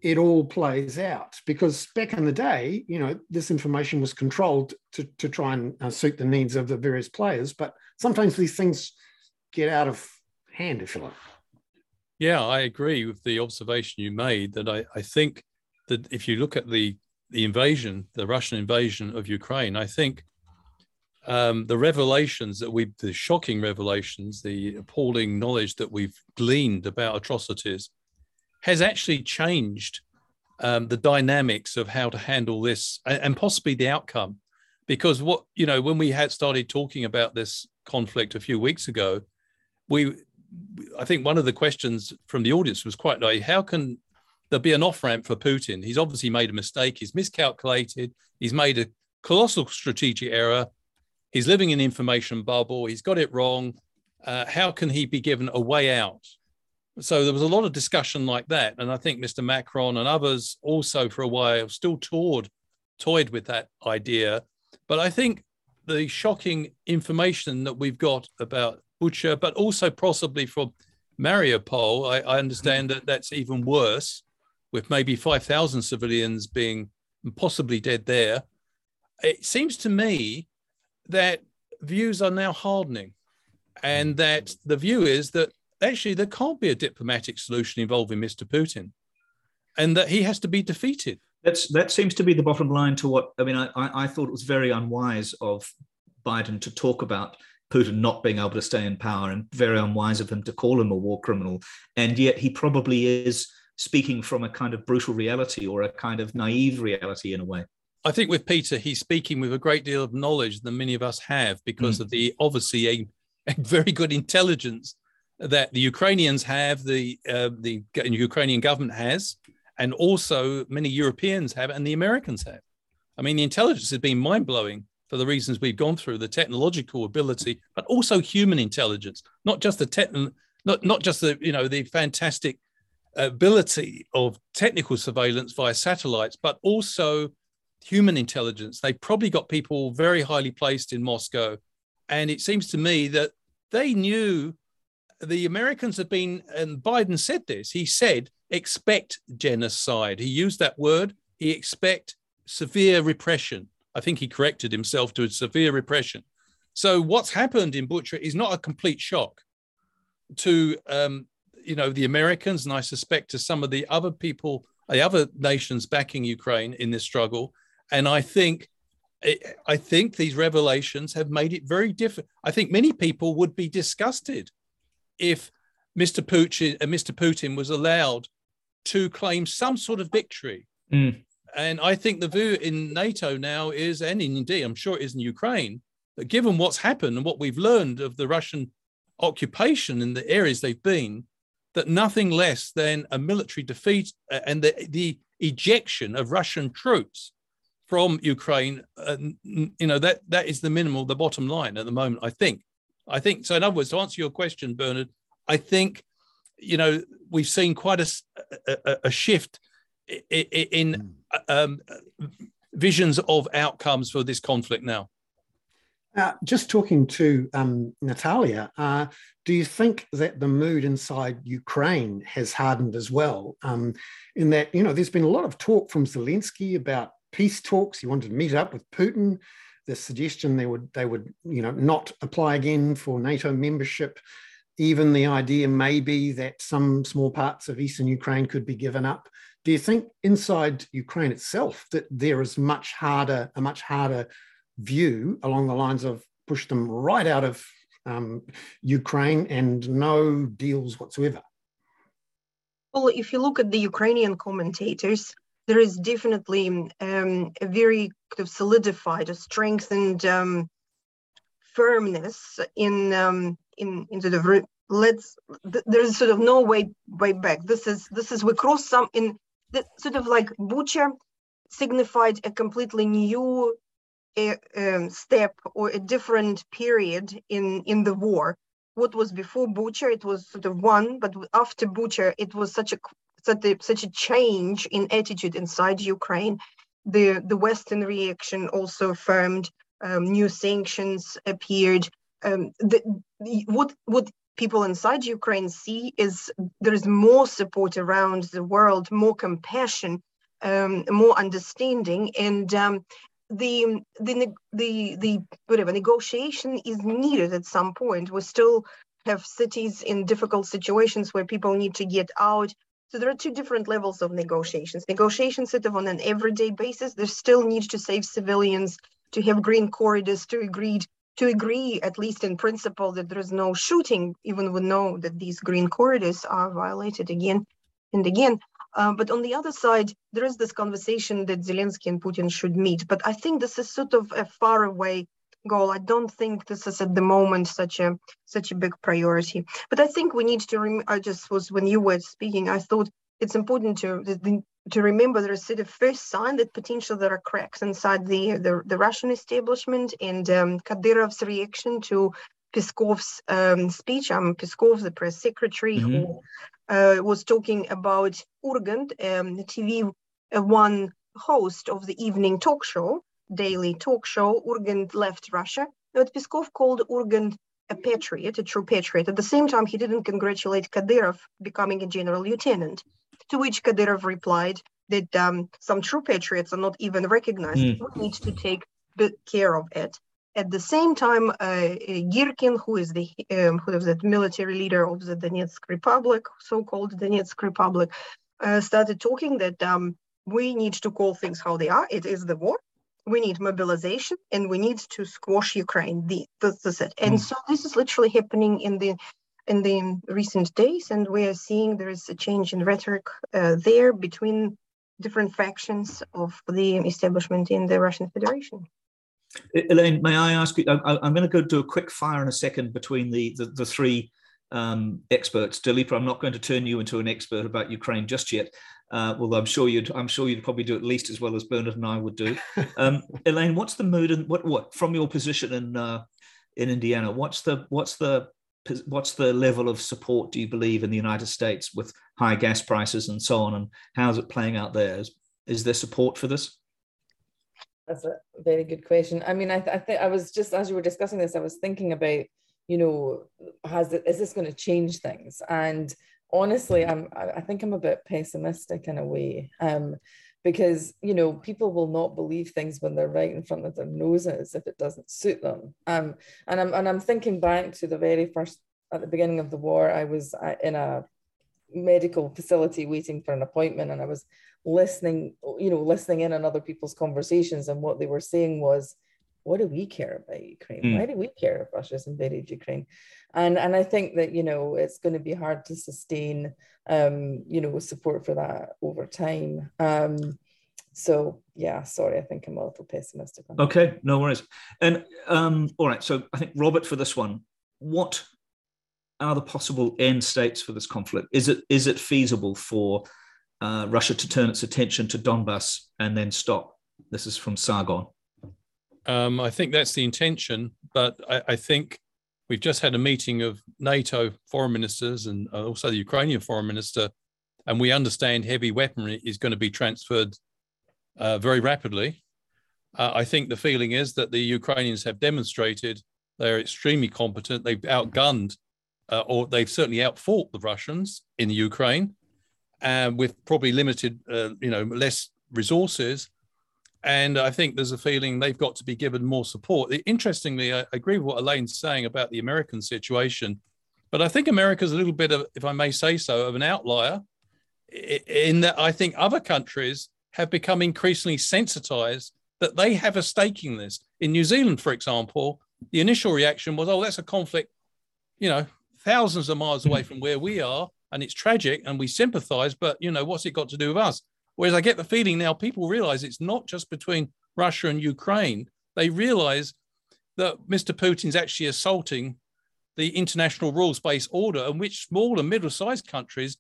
it all plays out because back in the day you know this information was controlled to, to try and uh, suit the needs of the various players but sometimes these things get out of hand if you like
yeah i agree with the observation you made that i, I think that if you look at the the invasion the russian invasion of ukraine i think um, the revelations that we, the shocking revelations, the appalling knowledge that we've gleaned about atrocities, has actually changed um, the dynamics of how to handle this and, and, possibly the outcome. Because what you know, when we had started talking about this conflict a few weeks ago, we, I think one of the questions from the audience was quite like, how can there be an off ramp for Putin? He's obviously made a mistake. He's miscalculated. He's made a colossal strategic error he's living in information bubble. He's got it wrong. Uh, how can he be given a way out? So there was a lot of discussion like that, and I think Mr. Macron and others also, for a while, still toyed toyed with that idea. But I think the shocking information that we've got about Bucha, but also possibly from Mariupol, I, I understand that that's even worse, with maybe 5,000 civilians being possibly dead there. It seems to me that views are now hardening, and that the view is that actually there can't be a diplomatic solution involving Mr. Putin, and that he has to be defeated.
That's that seems to be the bottom line to what I mean. I, I thought it was very unwise of Biden to talk about Putin not being able to stay in power, and very unwise of him to call him a war criminal. And yet he probably is speaking from a kind of brutal reality or a kind of naive reality in a way.
I think with Peter, he's speaking with a great deal of knowledge than many of us have because mm. of the obviously a, a, very good intelligence that the Ukrainians have, the uh, the Ukrainian government has, and also many Europeans have, and the Americans have. I mean, the intelligence has been mind blowing for the reasons we've gone through, the technological ability, but also human intelligence, not just the tech, not not just the you know the fantastic ability of technical surveillance via satellites, but also human intelligence. They probably got people very highly placed in Moscow. And it seems to me that they knew the Americans have been, and Biden said this, he said, expect genocide. He used that word. He expect severe repression. I think he corrected himself to severe repression. So what's happened in Bucha is not a complete shock to um, you know the Americans, and I suspect to some of the other people, the other nations backing Ukraine in this struggle. And I think I think these revelations have made it very different. I think many people would be disgusted if Mr. Putin, uh, Mr. Putin was allowed to claim some sort of victory. Mm. and I think the view in NATO now is, and indeed, I'm sure it is in Ukraine, that given what's happened and what we've learned of the Russian occupation in the areas they've been, that nothing less than a military defeat uh, and the, the ejection of Russian troops from Ukraine, uh, you know, that that is the minimal, the bottom line at the moment. I think. I think so. In other words, to answer your question, Bernard, I think, you know, we've seen quite a, a, a shift in hmm. um, visions of outcomes for this conflict now.
Uh, just talking to um, Natalia, uh, do you think that the mood inside Ukraine has hardened as well? Um, in that, you know, there's been a lot of talk from Zelensky about peace talks. He wanted to meet up with Putin. The suggestion they would they would you know not apply again for NATO membership. Even the idea maybe that some small parts of eastern Ukraine could be given up. Do you think inside Ukraine itself that there is much harder a much harder view along the lines of push them right out of um, Ukraine and no deals whatsoever?
Well, if you look at the Ukrainian commentators, there is definitely um, a very kind of solidified, a strengthened um, firmness in um, in in sort of let's. Th- there's sort of no way way back. This is this is we cross some in the sort of like Bucha signified a completely new a, um, step or a different period in in the war. What was before Bucha, it was sort of one, but after Bucha, it was such a such a, such a change in attitude inside Ukraine. The the Western reaction also affirmed. Um, new sanctions appeared. Um, the, the, what what people inside Ukraine see is there is more support around the world, more compassion, um, more understanding, and um, the the the the whatever negotiation is needed at some point. We still have cities in difficult situations where people need to get out. So there are two different levels of negotiations. Negotiations sort of on an everyday basis. There still needs to save civilians, to have green corridors, to agree to agree at least in principle that there is no shooting, even we know that these green corridors are violated again and again. Uh, but on the other side, there is this conversation that Zelensky and Putin should meet. But I think this is sort of a far away goal. I don't think this is at the moment such a such a big priority. But I think we need to. Rem- I just was when you were speaking, I thought it's important to to remember there is of first sign that potentially there are cracks inside the the, the Russian establishment and um, Kadyrov's reaction to Peskov's um, speech. I'm Peskov, the press secretary, mm-hmm. who uh, was talking about Urgant, um, the TV uh, one host of the evening talk show, daily talk show. Urgant left Russia. But Peskov called Urgant a patriot, a true patriot. At the same time, he didn't congratulate Kadyrov becoming a general lieutenant. To which Kadyrov replied that um, some true patriots are not even recognized. Mm. We need to take care of it. At the same time, uh, Girkin, who is the um, who is the military leader of the Donetsk Republic, so-called Donetsk Republic, uh, started talking that um, we need to call things how they are. It is the war. We need mobilization, and we need to squash Ukraine. The, this is it. And mm. so this is literally happening in the in the recent days, and we are seeing there is a change in rhetoric uh, there between different factions of the establishment in the Russian Federation.
Elaine, may I ask you? I, am going to go do a quick fire in a second between the the, the three um, experts. Dileepa, I'm not going to turn you into an expert about Ukraine just yet, uh, although I'm sure you'd I'm sure you'd probably do at least as well as Bernard and I would do. Um, Elaine, what's the mood and what what from your position in uh, in Indiana? What's the what's the what's the level of support do you believe in the United States with high gas prices and so on, and how's it playing out there? Is, is there support for this?
That's a very good question. I mean, I, th- I think I was just as you were discussing this, I was thinking about, you know, has it, is this going to change things? And honestly, I'm I think I'm a bit pessimistic in a way, um, because you know people will not believe things when they're right in front of their noses if it doesn't suit them. Um, and I'm and I'm thinking back to the very first at the beginning of the war, I was uh, in a medical facility waiting for an appointment, and I was listening, you know, listening in on other people's conversations. And what they were saying was, what do we care about Ukraine? Mm. Why do we care if Russia's invaded Ukraine? And and I think that you know it's going to be hard to sustain um, you know support for that over time. Um, so yeah, sorry, I think I'm a little pessimistic.
Okay, no worries. And um, all right, so I think Robert for this one, what are the possible end states for this conflict? Is it is it feasible for uh, Russia to turn its attention to Donbass and then stop? This is from Sargon.
Um, I think that's the intention, but I, I, think we've just had a meeting of NATO foreign ministers and uh, also the Ukrainian foreign minister, and we understand heavy weaponry is going to be transferred uh, very rapidly. Uh, I think the feeling is that the Ukrainians have demonstrated they're extremely competent. They've outgunned, uh, or they've certainly outfought the Russians in the Ukraine, uh, with probably limited, uh, you know, less resources. And I think there's a feeling they've got to be given more support. Interestingly, I agree with what Elaine's saying about the American situation, but I think America's a little bit of, if I may say so, of an outlier in that I think other countries have become increasingly sensitized that they have a stake in this. In New Zealand, for example, the initial reaction was, oh, that's a conflict, you know, thousands of miles away from where we are, and it's tragic, and we sympathize, but, you know, what's it got to do with us? Whereas I get the feeling now people realize it's not just between Russia and Ukraine. They realize that Mr. Putin's actually assaulting the international rules based order on which small and middle sized countries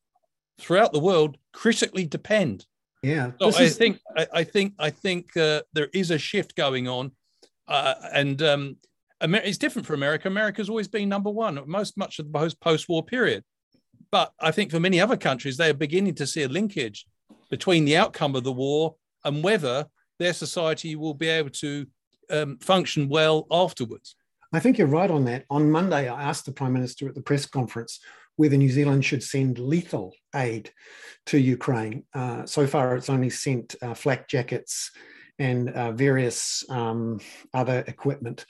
throughout the world critically depend.
Yeah.
So I, is... think, I, I, think I think uh, there is a shift going on, uh, and um, Amer- it's different for America. America's always been number one most much of the post post war period, but I think for many other countries they are beginning to see a linkage between the outcome of the war and whether their society will be able to um, function well afterwards.
I think you're right on that. On Monday, I asked the Prime Minister at the press conference whether New Zealand should send lethal aid to Ukraine. Uh, so far, it's only sent uh, flak jackets and uh, various um, other equipment.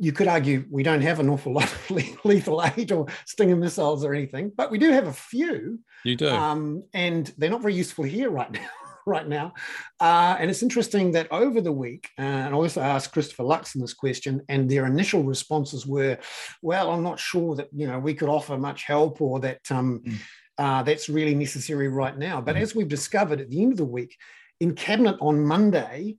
You could argue we don't have an awful lot of lethal aid or Stinger missiles or anything, but we do have a few.
You do.
Um, and they're not very useful here right now. right now. Uh, and it's interesting that over the week, uh, and I also asked Christopher Luxon this question, and their initial responses were, well, I'm not sure that, you know, we could offer much help or that um, mm. uh, that's really necessary right now. But mm. as we've discovered at the end of the week, in Cabinet on Monday,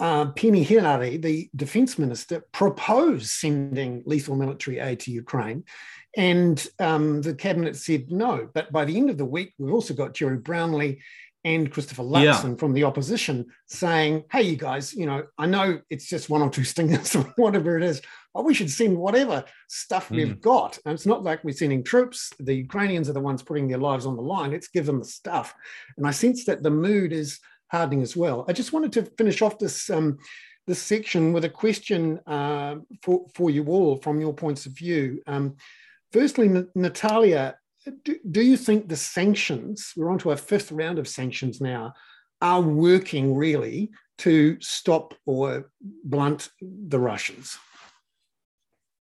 uh, Peeni Henare, the defense minister, proposed sending lethal military aid to Ukraine. And um, the cabinet said no. But by the end of the week, we've also got Gerry Brownlee and Christopher Luxon yeah. from the opposition saying, hey, you guys, you know, I know it's just one or two stingers or whatever it is, but we should send whatever stuff mm. we've got. And it's not like we're sending troops. The Ukrainians are the ones putting their lives on the line. Let's give them the stuff. And I sense that the mood is hardening as well. I just wanted to finish off this. Um, this section with a question uh, for, for you all from your points of view. Um, firstly, Natalia, do, do you think the sanctions, we're on to a fifth round of sanctions now, are working really to stop or blunt the Russians?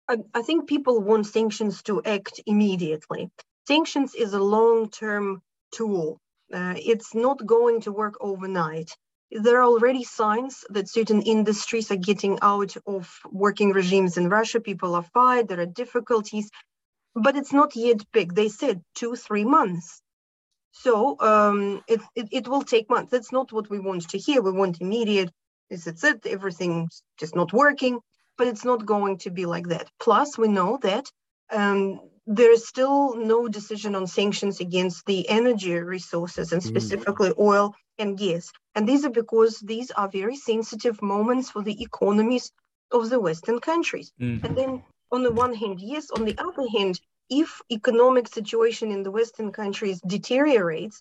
I, I think people want sanctions to act immediately. Sanctions is a long term tool. Uh, it's not going to work overnight. There are already signs that certain industries are getting out of working regimes in Russia. People are fired, there are difficulties but it's not yet big. They said two, three months. So um, it, it, it, will take months. That's not what we want to hear. We want immediate, is it's it, everything's just not working, but it's not going to be like that. Plus, we know that um, there is still no decision on sanctions against the energy resources and mm. specifically mm. oil and gas. And these are because these are very sensitive moments for the economies of the Western countries. Mm. And then on the one hand, yes. On the other hand, if economic situation in the Western countries deteriorates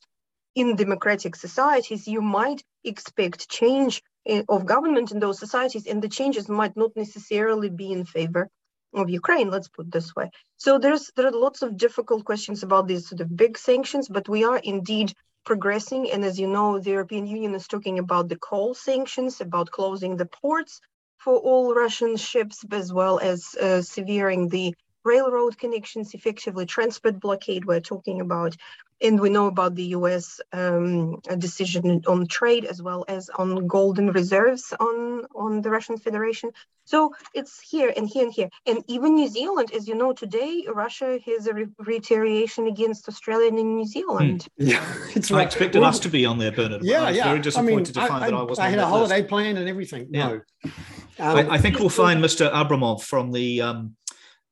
in democratic societies, you might expect change of government in those societies, and the changes might not necessarily be in favor of Ukraine. Let's put this way. So there's there are lots of difficult questions about these sort of big sanctions, but we are indeed progressing. And as you know, the European Union is talking about the coal sanctions, about closing the ports for all Russian ships, as well as uh, severing the railroad connections, effectively transport blockade we're talking about. And we know about the US um, decision on trade as well as on golden reserves on, on the Russian Federation. So it's here and here and here. And even New Zealand, as you know, today Russia has a re- retaliation against Australia and New Zealand.
Hmm. Yeah,
it's right. I expected well, us to be on there, Bernard.
Yeah,
I was
yeah.
very disappointed
I mean,
to find
I,
that I wasn't.
I had a holiday list. plan and everything. Yeah. No.
Um, I, I, think we'll find Mr. Abramov from the um,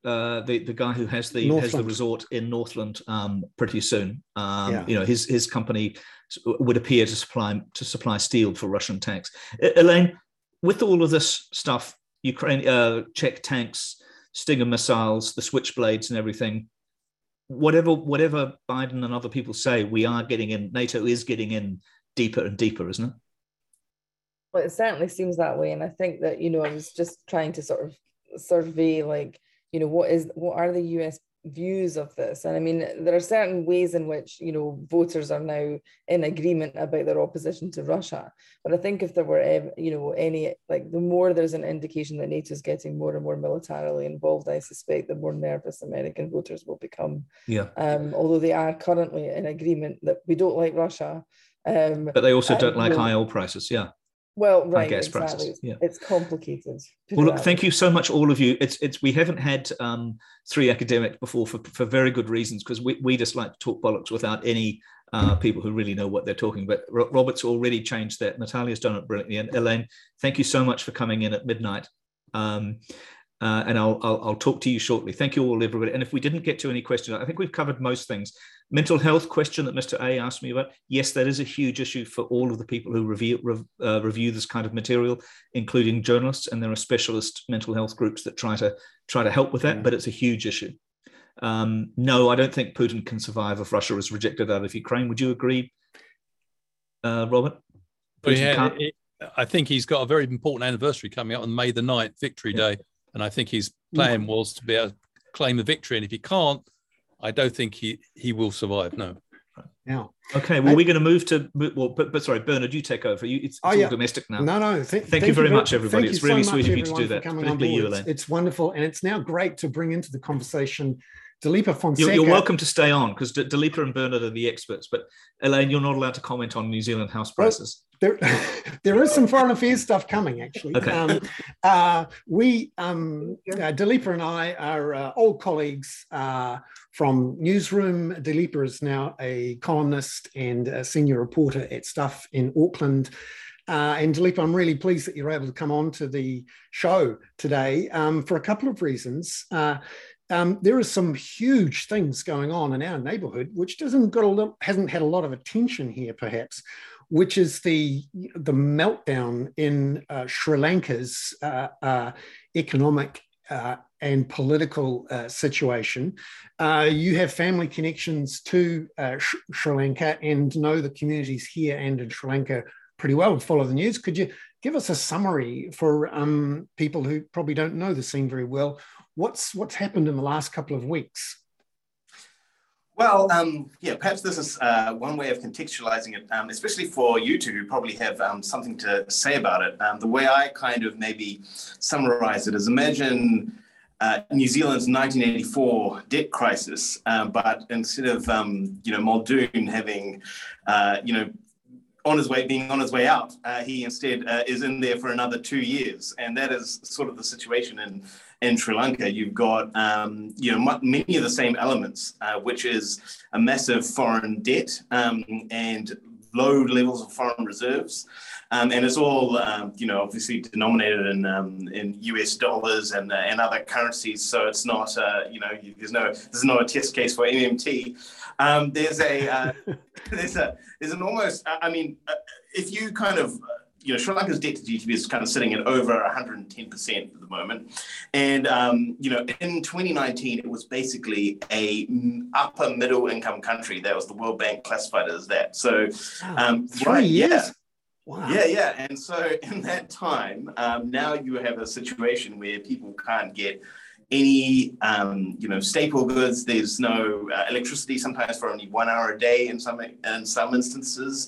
uh, the the guy who has the Northland. has the resort in Northland um, pretty soon. Um, yeah. You know, his his company would appear to supply to supply steel for Russian tanks. Elaine, with all of this stuff, Ukraine uh, Czech tanks, Stinger missiles, the switchblades, and everything. Whatever whatever Biden and other people say, we are getting in. NATO is getting in deeper and deeper, isn't it?
Well, it certainly seems that way, and I think that you know I was just trying to sort of survey like you know what is what are the US views of this? And I mean there are certain ways in which you know voters are now in agreement about their opposition to Russia. But I think if there were you know any like the more there's an indication that NATO is getting more and more militarily involved I suspect the more nervous American voters will become.
Yeah.
Um although they are currently in agreement that we don't like Russia um,
but they also don't like high oil prices yeah
well, right, gas exactly. prices. Yeah, it's complicated.
Well, look, thank you so much, all of you. It's it's we haven't had um, three academics before for for very good reasons because we we just like to talk bollocks without any uh, people who really know what they're talking. But Robert's already changed that. Natalia's done it brilliantly, and Elaine, thank you so much for coming in at midnight. Um, uh, and I'll, I'll, I'll talk to you shortly. Thank you all, everybody. And if we didn't get to any questions, I think we've covered most things. Mental health question that Mr. A asked me about. Yes, that is a huge issue for all of the people who review rev, uh, review this kind of material, including journalists. And there are specialist mental health groups that try to try to help with that. But it's a huge issue. Um, no, I don't think Putin can survive if Russia is rejected out of Ukraine. Would you agree, uh, Robert?
Well, yeah, it, I think he's got a very important anniversary coming up on May the 9th, Victory yeah. Day. And I think his plan was to be able to claim the victory. And if he can't, I don't think he, he will survive. No.
Yeah.
Okay. Well, I, we're going to move to well, but, but sorry, Bernard, you take over. You, it's, it's oh, yeah. all domestic now.
No, no. Th-
thank, thank, you very much, everybody. It's really so sweet of you to do that.
Particularly you, Elaine. It's, it's wonderful, and it's now great to bring into the conversation Dileepa Fonseka.
You're, you're welcome to stay on because D- Dileepa and Bernard are the experts, but Elaine, you're not allowed to comment on New Zealand house prices.
Well, there, there is some foreign affairs stuff coming, actually.
Okay. Um,
uh, we, um, uh, Dileepa and I are uh, old colleagues uh, from Newsroom. Dileepa is now a columnist and a senior reporter at Stuff in Auckland. Uh, and Dileepa, I'm really pleased that you're able to come on to the show today um, for a couple of reasons. Uh, um, there are some huge things going on in our neighborhood, which doesn't got a little, hasn't had a lot of attention here, perhaps, which is the the meltdown in uh, Sri Lanka's uh, uh, economic uh, and political uh, situation. You have family connections to Sh- Sri Lanka and know the communities here and in Sri Lanka pretty well. Follow the news. Could you give us a summary for um, people who probably don't know the scene very well? What's what's happened in the last couple of weeks?
Well, um, yeah, perhaps this is uh, one way of contextualizing it, um, especially for you two who probably have um, something to say about it. Um, the way I kind of maybe summarize it is imagine uh, New Zealand's 1984 debt crisis, uh, but instead of um, you know Muldoon having uh, you know on his way, being on his way out, uh, he instead uh, is in there for another two years, and that is sort of the situation in in Sri Lanka. You've got um, you know many of the same elements, uh, which is a massive foreign debt um, and low levels of foreign reserves. Um, and it's all, um, you know, obviously denominated in um, in US dollars and uh, and other currencies. So it's not, uh, you know, there's no there's not a test case for MMT. Um, there's a uh, there's a there's an almost. I mean, uh, if you kind of you know, Sri Lanka's debt to GDP is kind of sitting at over 110% at the moment. And, um, you know, in 2019, it was basically a upper middle income country. That was the World Bank classified as that. So,
um, three right, years.
Yeah. Wow. Yeah, yeah. And so in that time, um, now you have a situation where people can't get any um, you know staple goods. There's no uh, electricity sometimes for only one hour a day in some in some instances.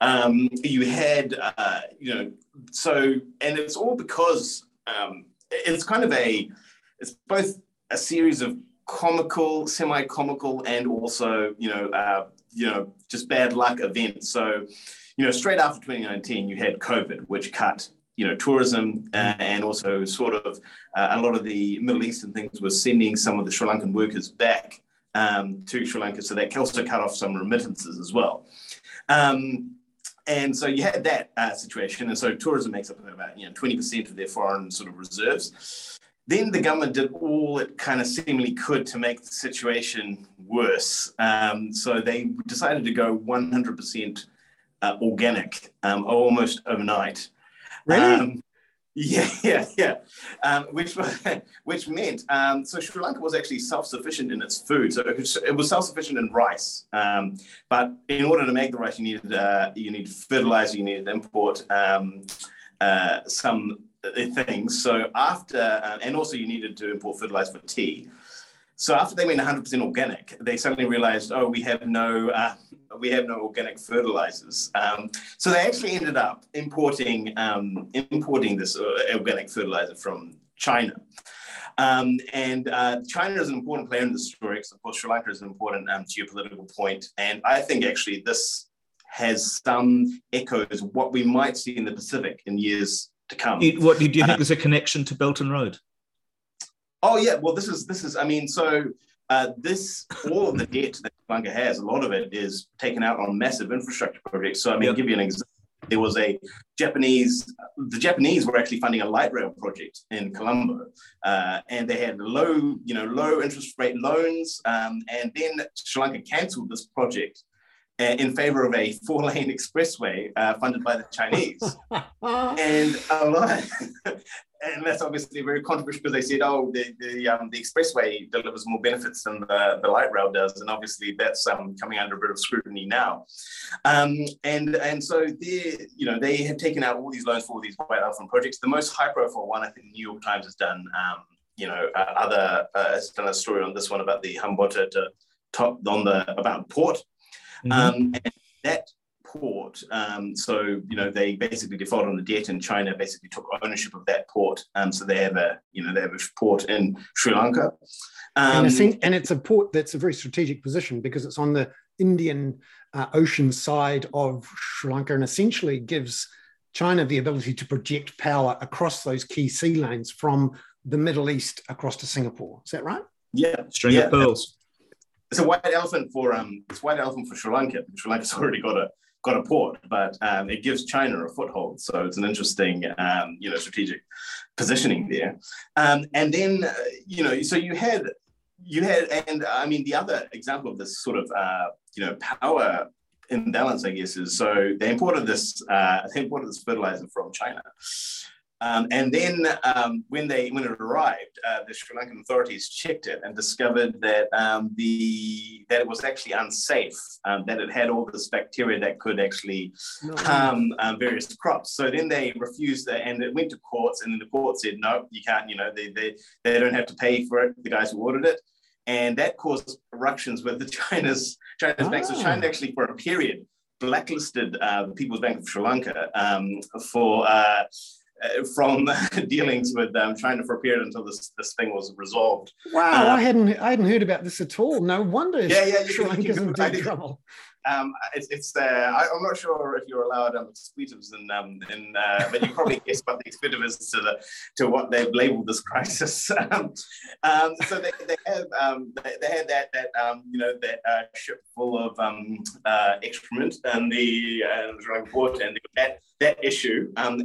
Um, you had uh, you know so and it's all because um, it's kind of a it's both a series of comical, semi-comical, and also, you know, uh, you know, just bad luck events. So, you know, straight after 2019, you had COVID, which cut, you know, tourism uh, and also sort of uh, a lot of the Middle Eastern things were sending some of the Sri Lankan workers back um, to Sri Lanka. So that also cut off some remittances as well. Um, and so you had that uh, situation. And so tourism makes up about, you know, 20% of their foreign sort of reserves. Then the government did all it kind of seemingly could to make the situation worse. Um, so they decided to go 100% uh, organic um, almost overnight.
Really?
Um, yeah, yeah, yeah. Um, which which meant um, so Sri Lanka was actually self-sufficient in its food. So it was, was self-sufficient in rice. Um, but in order to make the rice, you needed uh, you needed fertilizer, you needed to import um, uh, some things. So after, uh, and also you needed to import fertilizer for tea. So after they went 100% organic, they suddenly realized, oh, we have no, uh, we have no organic fertilizers. Um, so they actually ended up importing, um, importing this uh, organic fertilizer from China. Um, and uh, China is an important player in the story because, of course, Sri Lanka is an important um, geopolitical point. And I think actually this has some echoes of what we might see in the Pacific in years to come.
What do you think? Uh, there's a connection to Belt and Road?
Oh yeah, well this is this is I mean so uh, this all of the debt that Bunga has, a lot of it is taken out on massive infrastructure projects. So I mean, yep. Give you an example. There was a Japanese, the Japanese were actually funding a light rail project in Colombo, uh, and they had low, you know, low interest rate loans. Um, and then Sri Lanka cancelled this project uh, in favor of a four lane expressway uh, funded by the Chinese. and a lot, and that's obviously very controversial because they said, oh, the, the, um, the expressway delivers more benefits than the, the light rail does. And obviously that's um, coming under a bit of scrutiny now. Um, and, and so they, you know, they have taken out all these loans for all these white elephant projects. The most high profile one, I think the New York Times has done, um, you know, uh, other, uh, has done a story on this one about the Hambantota to top on the, about port Mm-hmm. Um, and that port, um, so you know they basically defaulted on the debt, and China basically took ownership of that port. Um, so they have a you know they have a port in Sri Lanka,
and, um, and, it's a port that's a very strategic position because it's on the Indian uh, Ocean side of Sri Lanka, and essentially gives China the ability to project power across those key sea lanes from the Middle East across to Singapore. Is that right?
Yeah,
string
yeah.
of pearls
it's a white elephant for um, it's white elephant for Sri Lanka. Sri Lanka's already got a got a port, but um, it gives China a foothold. So it's an interesting, um, you know, strategic positioning there. Um, and then, uh, you know, so you had you had, and I mean, the other example of this sort of, uh, you know, power imbalance, I guess, is so they imported this uh, they imported this fertilizer from China. Um, and then um, when they when it arrived, uh, the Sri Lankan authorities checked it and discovered that um, the that it was actually unsafe, um, that it had all this bacteria that could actually no. harm um, various crops. So then they refused that, and it went to courts, and then the court said no, you can't. You know, they they they don't have to pay for it. The guys who ordered it, and that caused eruptions with the China's China's ah. bank. So China ah. actually for a period blacklisted uh, the People's Bank of Sri Lanka um, for. Uh, uh, from dealings with um, China for a period until this this thing was resolved.
Wow, uh, I hadn't I hadn't heard about this at all. No wonder.
Yeah, yeah, Sri
Lanka's in deep trouble.
Um, it's, it's uh, I, am not sure if you're allowed um, expletives in, um, in uh, but you probably guess what the expletive is to the to what they've labelled this crisis. um, um, so they, they have um, they, they, had that that um, you know that uh, ship full of uh, excrement and the uh, port and that that issue, and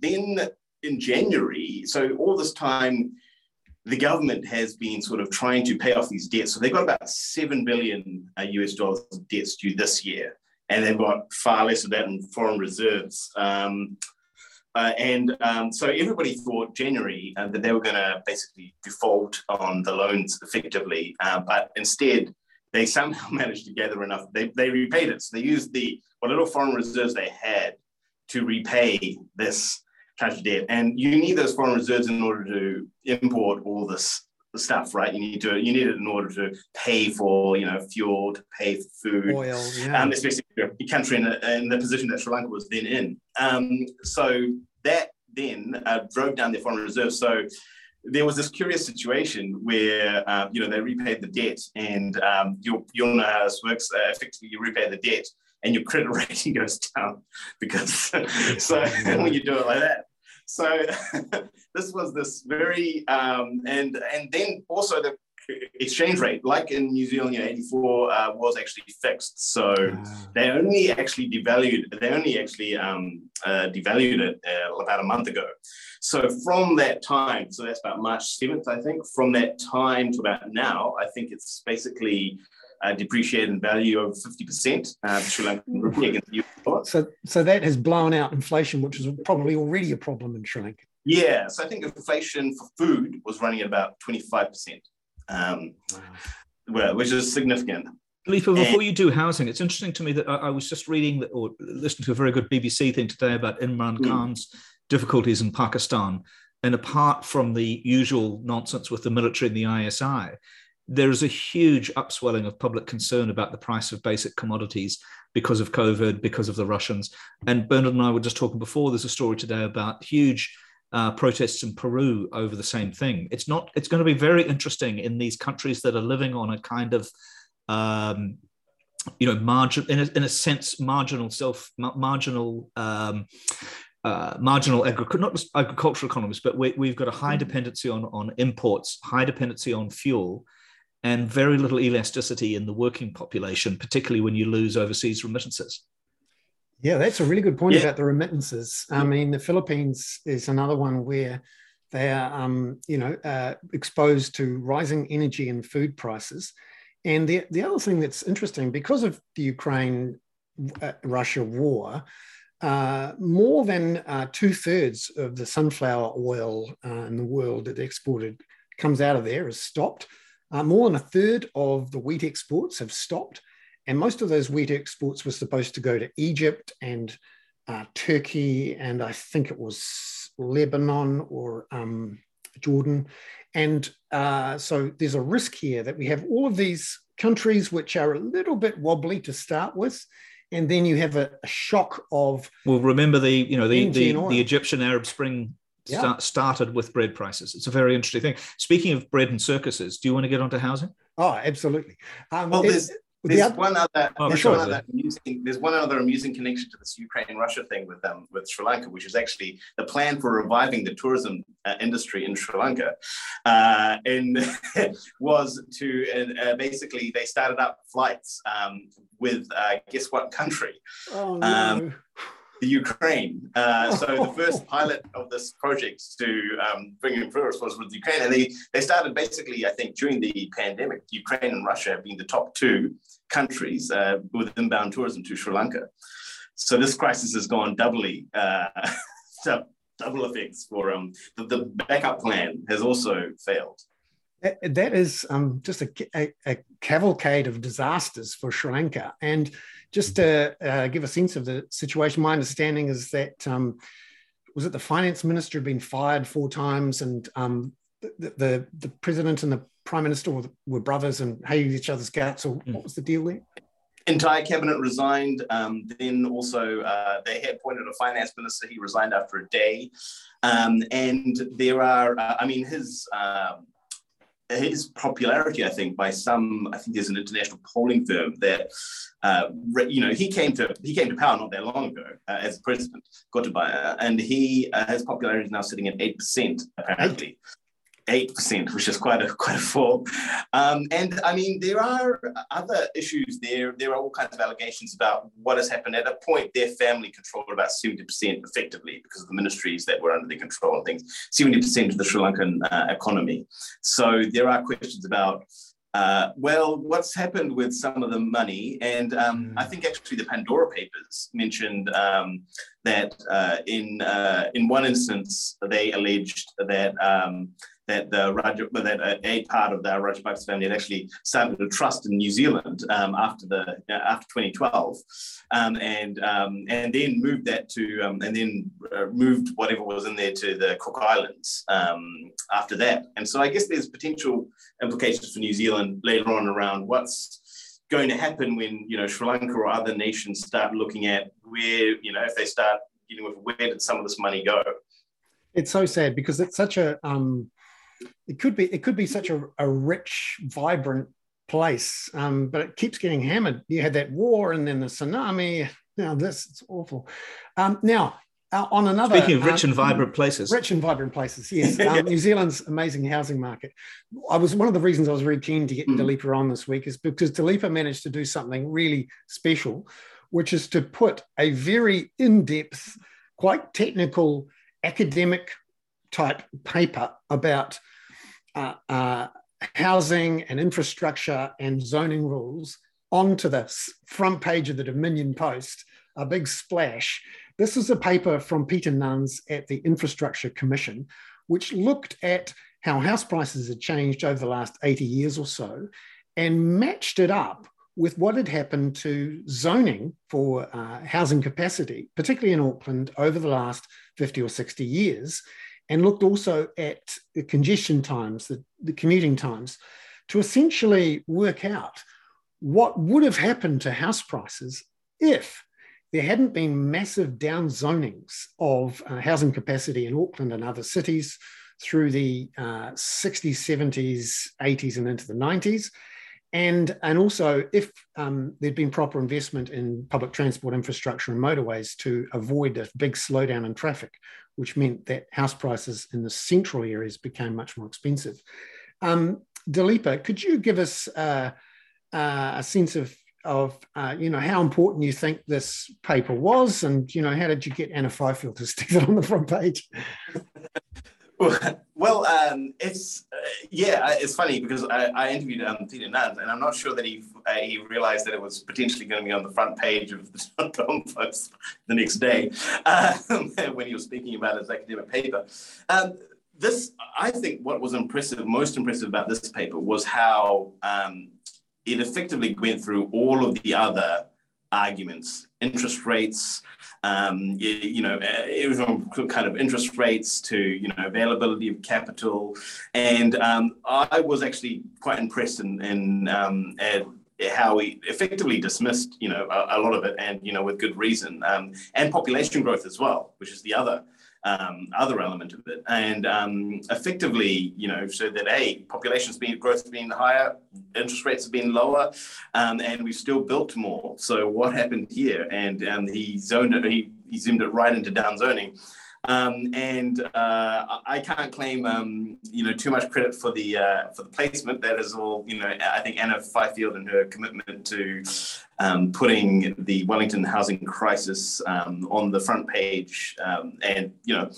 then in January, so all this time the government has been sort of trying to pay off these debts. So they've got about 7 billion uh, US dollars of debts due this year, and they've got far less of that in foreign reserves. Um, uh, and um, so everybody thought January uh, that they were going to basically default on the loans effectively, uh, but instead they somehow managed to gather enough. They, they repaid it. So they used the what little foreign reserves they had to repay this cash debt. And you need those foreign reserves in order to import all this stuff, right? You need to you need it in order to pay for you know fuel, to pay for food,
oil, yeah.
um, especially a country in, a, in, the position that Sri Lanka was then in. Um, so that then uh, drove down their foreign reserves. So there was this curious situation where uh, you know they repaid the debt, and um, you'll you'll know how this works. Uh, effectively, you repay the debt, and your credit rating goes down because so when you do it like that. So this was this very um, and and then also the exchange rate, like in New Zealand, know, 84 uh, was actually fixed. So ah. they only actually devalued, they only actually um, uh, devalued it uh, about a month ago. So from that time, so that's about March 7th, I think, from that time to about now, I think it's basically uh, depreciated in value of 50%, uh, Sri Lankan rupee against the US dollar.
So, so that has blown out inflation, which is probably already a problem in Sri Lanka.
Yeah, so I think inflation for food was running at about 25% um, well, which is significant.
Dileepa, before you do housing, it's interesting to me that I, I was just reading that, or listening to a very good BBC thing today about Imran mm. Khan's difficulties in Pakistan. And apart from the usual nonsense with the military and the ISI, there is a huge upswelling of public concern about the price of basic commodities because of COVID, because of the Russians. And Bernard and I were just talking before, there's a story today about huge uh, protests in Peru over the same thing. It's not. It's going to be very interesting in these countries that are living on a kind of, um, you know, margin in a, in a sense marginal self marginal. Um, uh, marginal agriculture, not just agricultural economies, but we, have got a high mm. dependency on, on imports, high dependency on fuel, and very little elasticity in the working population, particularly when you lose overseas remittances.
Yeah, that's a really good point yeah. about the remittances. I mean, the Philippines is another one where they are, um, you know, uh, exposed to rising energy and food prices. And the, the other thing that's interesting, because of the Ukraine uh, Russia war, uh, more than uh, two thirds of the sunflower oil uh, in the world that exported comes out of there is stopped. Uh, more than a third of the wheat exports have stopped. And most of those wheat exports were supposed to go to Egypt and uh, Turkey, and I think it was Lebanon or um, Jordan. And uh, so there's a risk here that we have all of these countries which are a little bit wobbly to start with. And then you have a, a shock of
well. Remember the you know the the, the Egyptian Arab Spring yeah. start, started with bread prices. It's a very interesting thing. Speaking of bread and circuses, do you want to get onto housing?
Oh, absolutely.
Um, well, there's, there's the one other, oh, there's, sure, one other amusing, there's one other amusing connection to this Ukraine-Russia thing with um, with Sri Lanka, which is actually the plan for reviving the tourism uh, industry in Sri Lanka, uh, and was to uh, basically they started up flights um, with uh, guess what country?
Oh, no.
The Ukraine. Uh, so the first pilot of this project to um, bring in tourists was with Ukraine, and they they started basically, I think, during the pandemic. Ukraine and Russia have been the top two countries uh, with inbound tourism to Sri Lanka. So this crisis has gone doubly. Uh, double effects for um, the, the backup plan has also failed.
That, that is um, just a, a, a, cavalcade of disasters for Sri Lanka. And just to uh, give a sense of the situation, my understanding is that um, was it the finance minister had been fired four times, and um, the, the, the president and the prime minister were, were brothers and hated each other's guts. Or what was the deal there?
Entire cabinet resigned. Um, then also uh, they had appointed a finance minister. He resigned after a day. Um, and there are, uh, I mean, his um, his popularity, I think, by some, I think there's an international polling firm that, uh, you know, he came to he came to power not that long ago uh, as president, Gotabaya, and he uh, his popularity is now sitting at eight percent apparently eight percent, which is quite a quite a fall. Um, and I mean, there are other issues there. There are all kinds of allegations about what has happened. At a point, their family controlled about seventy percent effectively because of the ministries that were under their control and things. Seventy percent of the Sri Lankan uh, economy. So there are questions about. Uh, well, what's happened with some of the money? And um, mm. I think actually the Pandora Papers mentioned um, that uh, in uh, in one instance they alleged that um, that the Raja, that a part of the Rajapaksa family had actually started a trust in New Zealand um, after the after 2012, um, and um, and then moved that to um, and then uh, moved whatever was in there to the Cook Islands um, after that. And so I guess there's potential implications for New Zealand later on around what's going to happen when you know Sri Lanka or other nations start looking at where you know if they start dealing with where did some of this money go.
It's so sad because it's such a um, it could be it could be such a, a rich, vibrant place, um, but it keeps getting hammered. You had that war, and then the tsunami. Now this it's awful. Um, now uh, on another
speaking of rich
um,
and vibrant places,
rich and vibrant places, yes. Um, New Zealand's amazing housing market. I was one of the reasons I was very keen to get mm. Dileepa on this week is because Dileepa managed to do something really special, which is to put a very in-depth, quite technical, academic type paper about uh, uh, housing and infrastructure and zoning rules onto the front page of the Dominion Post, a big splash. This is a paper from Peter Nunns at the Infrastructure Commission, which looked at how house prices had changed over the last 80 years or so and matched it up with what had happened to zoning for uh, housing capacity, particularly in Auckland, over the last 50 or 60 years, and looked also at the congestion times, the, the commuting times, to essentially work out what would have happened to house prices if there hadn't been massive downzonings of uh, housing capacity in Auckland and other cities through the uh, 60s, 70s, 80s, and into the 90s. And, and also, if um, there'd been proper investment in public transport infrastructure and motorways to avoid a big slowdown in traffic, which meant that house prices in the central areas became much more expensive. Um, could you give us uh, uh, a sense of of uh, you know how important you think this paper was, and you know how did you get Anna Fifield to stick it on the front page?
well, um, it's uh, yeah, it's funny because I, I interviewed um, Peter and I'm not sure that he uh, he realized that it was potentially going to be on the front page of the Dom Post the next day um, when he was speaking about his academic paper. Um, this, I think, what was impressive, most impressive about this paper was how um, it effectively went through all of the other arguments, interest rates, um, you, you, know, it was from kind of interest rates to, you know, availability of capital. And um, I was actually quite impressed in, in um, at how he effectively dismissed, you know, a, a, lot of it and, you know, with good reason. Um, and population growth as well, which is the other um, other element of it. And um, effectively, you know, so that a population's been growth has been higher, interest rates have been lower, um, and we've still built more. So what happened here? And um, he zoned it, he, he zoomed it right into down zoning. Um, and uh, I can't claim, um, you know, too much credit for the uh, for the placement. That is all, you know. I think Anna Fifield and her commitment to um, putting the Wellington housing crisis um, on the front page, um, and you know,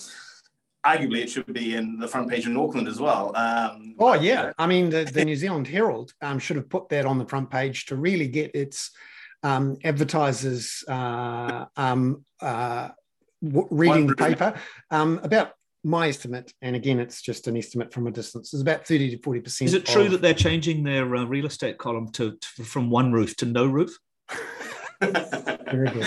arguably it should be in the front page in Auckland as well. Um,
oh yeah, I mean the, the New Zealand Herald should have put that on the front page to really get its advertisers. Uh, reading the paper um, about my estimate, and again, it's just an estimate from a distance, is about 30 to 40%.
Is it true of, that they're changing their uh, real estate column to, to, from one roof to no roof?
Very good.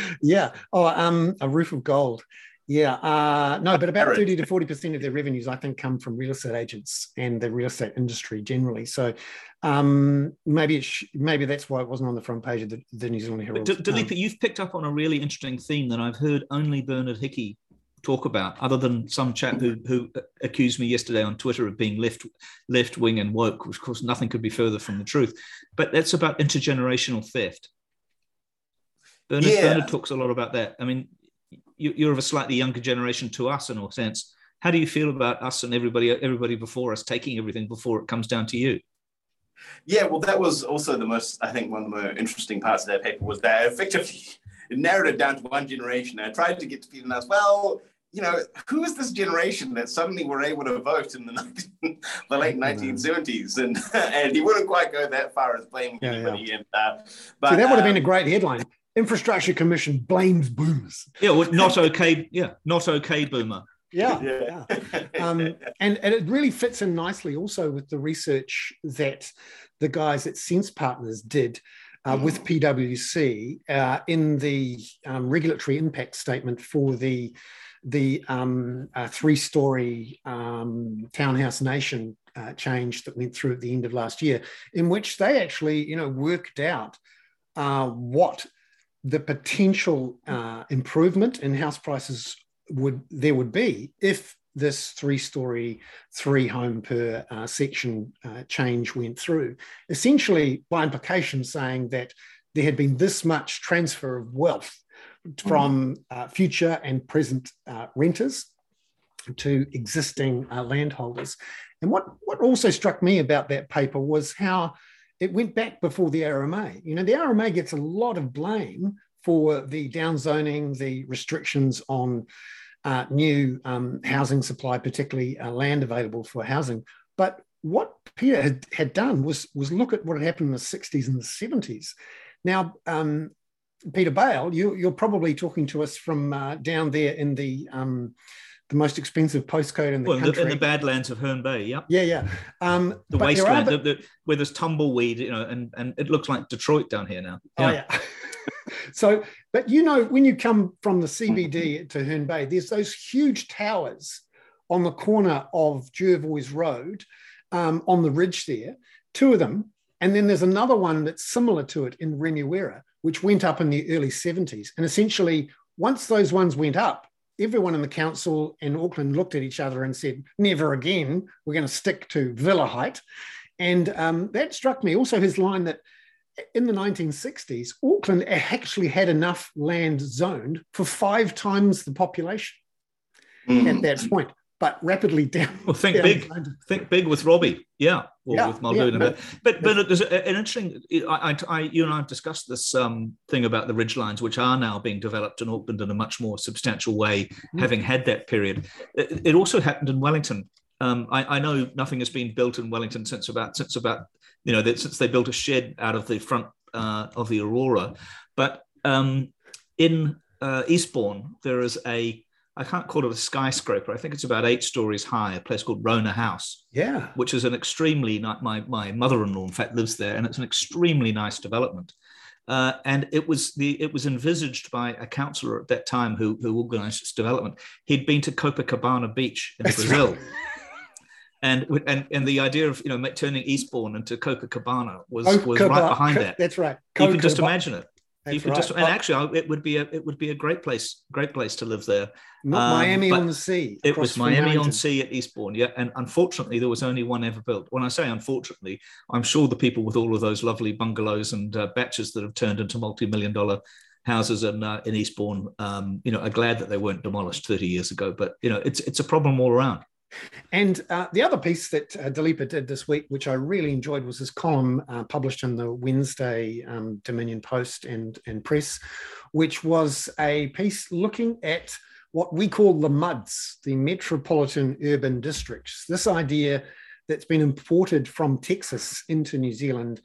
yeah. Oh, um, a roof of gold. Yeah. Uh, no, but about 30 to 40% of their revenues, I think, come from real estate agents and the real estate industry generally. So um, maybe sh- maybe that's why it wasn't on the front page of the, the New Zealand Herald. D-
Dileepa, um, you've picked up on a really interesting theme that I've heard only Bernard Hickey talk about, other than some chap who, who accused me yesterday on Twitter of being left left wing and woke, which of course nothing could be further from the truth. But that's about intergenerational theft. Bernard, yeah. Bernard talks a lot about that. I mean, you, are of a slightly younger generation to us in a sense. How do you feel about us and everybody everybody before us taking everything before it comes down to you?
Yeah, well, that was also the most, I think, one of the more interesting parts of that paper was that effectively it narrowed it down to one generation. I tried to get to people and ask, well, you know, who is this generation that suddenly were able to vote in the, 19, the late 1970s? And and he wouldn't quite go that far as blaming yeah, anybody. Yeah. And, uh,
but, See, that would have been a um, great headline. Infrastructure Commission blames boomers.
Yeah, well, not okay. Yeah, not okay, boomer.
Yeah, yeah. yeah. Um, and, and it really fits in nicely also with the research that the guys at Sense Partners did uh, with mm. PwC uh, in the um, regulatory impact statement for the the um, uh, three-story um, townhouse nation uh, change that went through at the end of last year, in which they actually, you know, worked out uh, what the potential uh, improvement in house prices would there would be if this three story, three home per uh, section uh, change went through. Essentially, by implication, saying that there had been this much transfer of wealth from uh, future and present uh, renters to existing uh, landholders. And what, what also struck me about that paper was how it went back before the RMA. You know, the RMA gets a lot of blame for the downzoning, the restrictions on uh, new um, housing supply, particularly uh, land available for housing. But what Peter had, had done was, was look at what had happened in the 60s and the 70s. Now, um, Peter Bale, you, are probably talking to us from uh, down there in the um, the most expensive postcode in the well, country.
in the Badlands of Herne Bay, yeah.
Yeah, yeah. Um,
the wasteland, the, the, where there's tumbleweed, you know, and, and it looks like Detroit down here now.
Oh, yeah. Yeah. so, but you know, when you come from the CBD to Herne Bay, there's those huge towers on the corner of Jervois Road um, on the ridge there, two of them. And then there's another one that's similar to it in Remuera, which went up in the early 70s. And essentially, once those ones went up, everyone in the council in Auckland looked at each other and said, never again, we're going to stick to villa height. And um, that struck me. Also, his line that in the 1960s, Auckland actually had enough land zoned for five times the population mm. at that point but rapidly down.
Well, think
down
big. Think big with Robbie. Yeah, or yeah, with Muldoon. Yeah, but but, but there's an interesting. I, I, you and I have discussed this um, thing about the ridge lines, which are now being developed in Auckland in a much more substantial way, mm. having had that period. It, it also happened in Wellington. Um, I, I, know nothing has been built in Wellington since about since about you know that since they built a shed out of the front uh, of the Aurora, but um, in uh, Eastbourne there is a I can't call it a skyscraper. I think it's about eight stories high. A place called Rona House.
Yeah,
which is an extremely my my mother-in-law in fact lives there, and it's an extremely nice development. Uh, and it was the it was envisaged by a councillor at that time who who organised its development. He'd been to Copacabana Beach in That's Brazil. Right. And, and and the idea of you know turning Eastbourne into Copacabana was was right behind that.
That's right.
You can just imagine it. That's you could right. just and actually it would be a it would be a great place great place to live there.
Um, Miami on the Sea.
It was Miami on Sea at Eastbourne, yeah. And unfortunately, there was only one ever built. When I say unfortunately, I'm sure the people with all of those lovely bungalows and uh, baches that have turned into multi-million dollar houses in uh, in Eastbourne, um, you know, are glad that they weren't demolished 30 years ago. But you know, it's it's a problem all around.
And uh, the other piece that uh, Dileepa did this week, which I really enjoyed, was his column uh, published in the Wednesday um, Dominion Post and, and Press, which was a piece looking at what we call the MUDs, the Metropolitan Urban Districts. This idea that's been imported from Texas into New Zealand,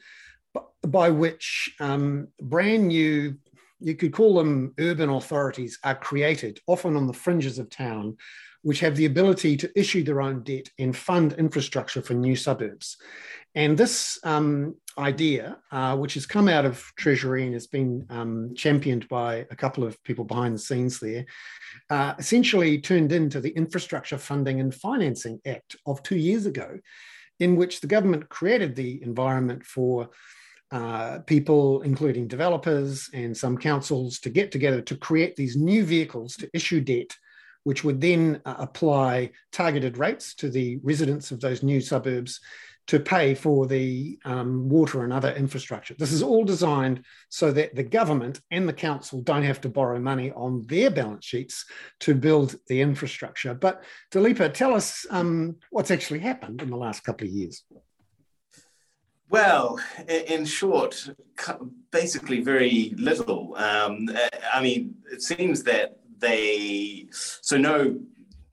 by which um, brand new, you could call them urban authorities, are created, often on the fringes of town which have the ability to issue their own debt and fund infrastructure for new suburbs. And this um, idea, uh, which has come out of Treasury and has been um, championed by a couple of people behind the scenes there, uh, essentially turned into the Infrastructure Funding and Financing Act of two years ago, in which the government created the environment for uh, people, including developers and some councils, to get together to create these new vehicles to issue debt which would then uh, apply targeted rates to the residents of those new suburbs to pay for the um, water and other infrastructure. This is all designed so that the government and the council don't have to borrow money on their balance sheets to build the infrastructure. But Dileepa, tell us um, what's actually happened in the last couple of years.
Well, in short, basically very little. Um, I mean, it seems that they so no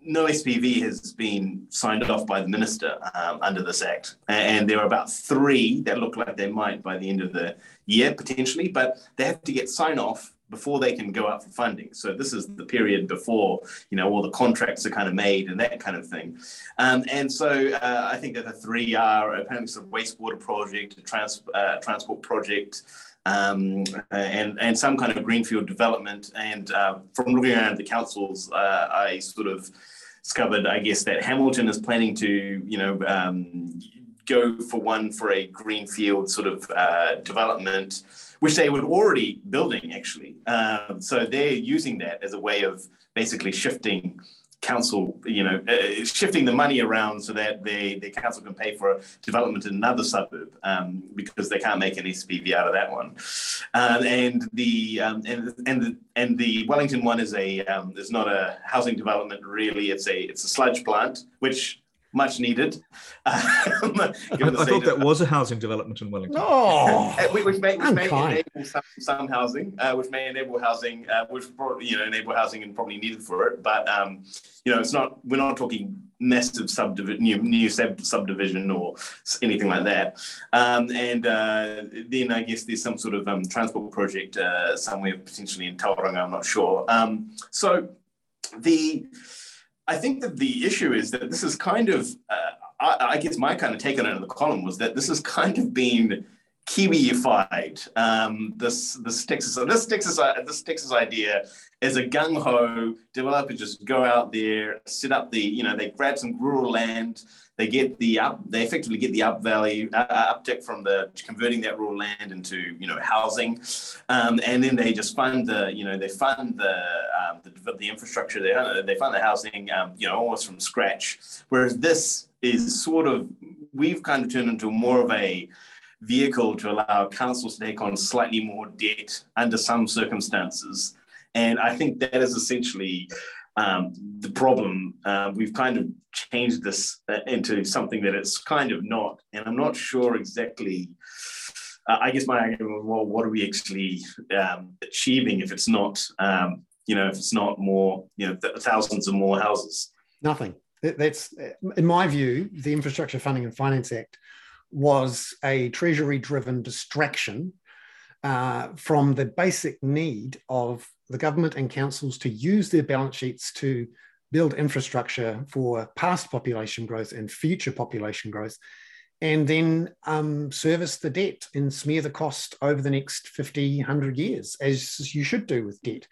no SPV has been signed off by the minister um, under this act, and there are about three that look like they might by the end of the year potentially, but they have to get sign off before they can go out for funding. So this is the period before you know all the contracts are kind of made and that kind of thing. Um, and so uh, I think that the three are apparently a wastewater project, a trans, uh, transport project um, and, and some kind of greenfield development. And uh, from looking around the councils, uh, I sort of discovered, I guess, that Hamilton is planning to, you know, um, go for one for a greenfield sort of uh, development, which they were already building actually. Um, so they're using that as a way of basically shifting council, you know, uh, shifting the money around so that the, the council can pay for a development in another suburb um, because they can't make an SPV out of that one. Um, and the um, and and the and the Wellington one is a um, is not a housing development really. It's a it's a sludge plant which much needed. Um,
I, I thought that was a housing development in Wellington.
No,
which may, which may enable some, some housing, uh, which may enable housing, uh, which probably, you know enable housing and probably needed for it. But um, you know, it's not. We're not talking massive subdivision, new, new sub- subdivision or anything like that. Um, and uh, then I guess there's some sort of um, transport project uh, somewhere potentially in Tauranga. I'm not sure. Um, so the I think that the issue is that this is kind of, uh, I, I, guess my kind of take on it in the column was that this has kind of been Kiwiified. Um, this this Texas this Texas this Texas idea is a gung ho developer just go out there, set up the you know they grab some rural land, they get the up, they effectively get the up value uh, uh, uptick from the converting that raw land into you know housing, um, and then they just fund the you know they fund the um, the, the, infrastructure they they fund the housing um, you know almost from scratch. Whereas this is sort of we've kind of turned into more of a vehicle to allow councils to take on slightly more debt under some circumstances. And I think that is essentially um, the problem. Uh, we've kind of changed this uh, into something that it's kind of not. And I'm not sure exactly. Uh, I guess my argument well, what are we actually um, achieving if it's not, um, you know, if it's not more, you know, th- thousands of more houses?
Nothing. That's, in my view, the Infrastructure Funding and Finance Act was a treasury-driven distraction uh, from the basic need of the government and councils to use their balance sheets to build infrastructure for past population growth and future population growth, and then um, service the debt and smear the cost over the next 50, 100 years, as you should do with debt.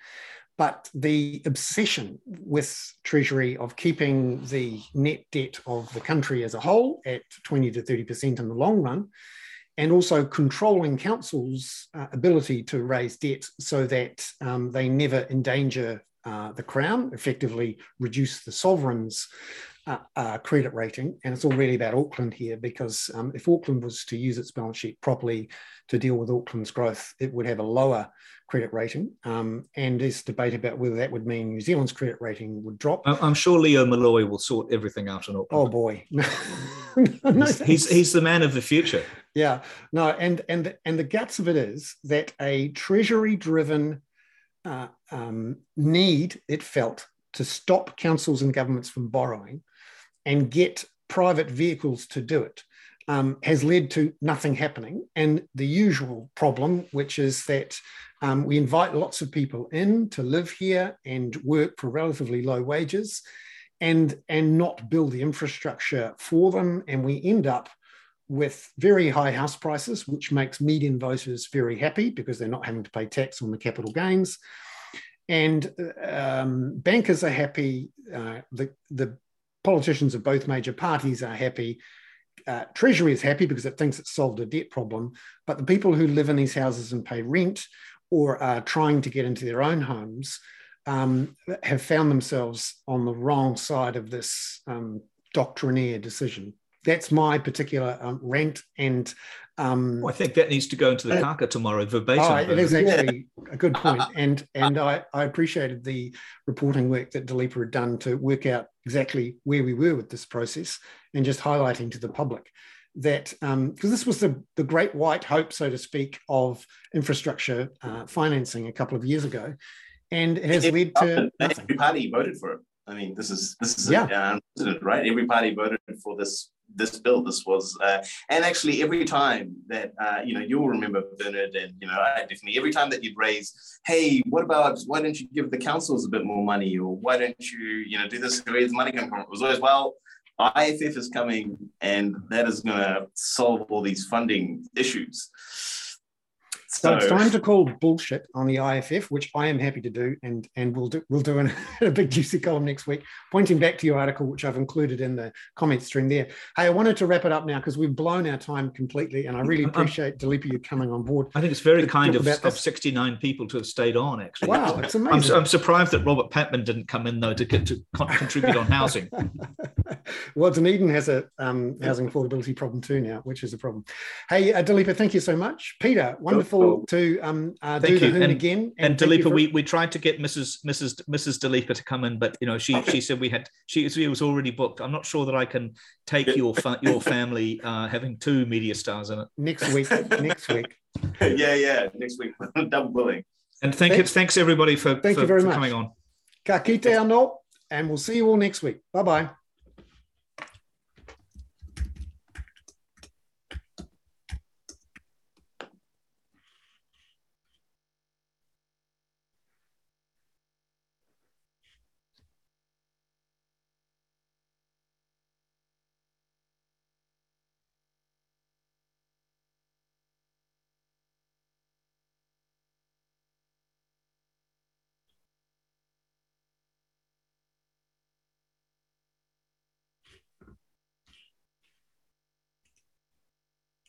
But the obsession with Treasury of keeping the net debt of the country as a whole at 20 to 30% in the long run and also controlling councils' uh, ability to raise debt so that um, they never endanger uh, the crown, effectively reduce the sovereign's uh, uh, credit rating. And it's all really about Auckland here because um, if Auckland was to use its balance sheet properly to deal with Auckland's growth, it would have a lower credit rating. Um, and there's debate about whether that would mean New Zealand's credit rating would drop.
I'm sure Leo Molloy will sort everything out in Auckland.
Oh boy, no,
he's, he's, he's the man of the future.
Yeah, no, and and and the guts of it is that a treasury-driven uh, um, need it felt to stop councils and governments from borrowing and get private vehicles to do it um, has led to nothing happening. And the usual problem, which is that um, we invite lots of people in to live here and work for relatively low wages and, and not build the infrastructure for them. And we end up with very high house prices, which makes median voters very happy because they're not having to pay tax on the capital gains. And um, bankers are happy. Uh, the, the politicians of both major parties are happy. Uh, Treasury is happy because it thinks it's solved a debt problem. But the people who live in these houses and pay rent or are trying to get into their own homes um, have found themselves on the wrong side of this um, doctrinaire decision. That's my particular um, rant and
um, well, I think that needs to go into the uh, kaka tomorrow verbatim. Oh,
it is actually a good point. and and I, I appreciated the reporting work that Dileepa had done to work out exactly where we were with this process and just highlighting to the public that because um, this was the, the great white hope, so to speak, of infrastructure uh, financing a couple of years ago, and it has it, led to nothing.
Every party voted for it. I mean, this is this is yeah. A, right. Every party voted for this this bill. This was, uh, and actually every time that uh, you know you'll remember Bernard, and you know I definitely every time that you'd raise, hey, what about why don't you give the councils a bit more money, or why don't you you know do this? Where's money come from? It was always well. IFF is coming, and that is going to solve all these funding issues.
So, so, it's time to call bullshit on the IFF, which I am happy to do, and and we'll do we'll do in a big juicy column next week, pointing back to your article, which I've included in the comment string there. Hey, I wanted to wrap it up now because we've blown our time completely, and I really appreciate Dileepa you coming on board.
I think it's very kind of, of 69 people to have stayed on. Actually,
wow, it's amazing.
I'm, I'm surprised that Robert Patman didn't come in though to get to contribute on housing.
well, Dunedin has a um, housing affordability problem too now, which is a problem. Hey, uh, thank you so much, Peter. Wonderful to um, uh, do the
and,
again.
And, and Dileepa, for... we, we tried to get Mrs. Mrs. Mrs. Dileepa to come in, but you know she she said we had she, she was already booked. I'm not sure that I can take your fa- your family uh, having two media stars in it
next week. next week.
yeah, yeah, next week. Double billing.
And thank thanks, you, thanks everybody for,
thank
for,
you very
for
much.
coming on.
Ka kite anō, and we'll see you all next week. Bye bye.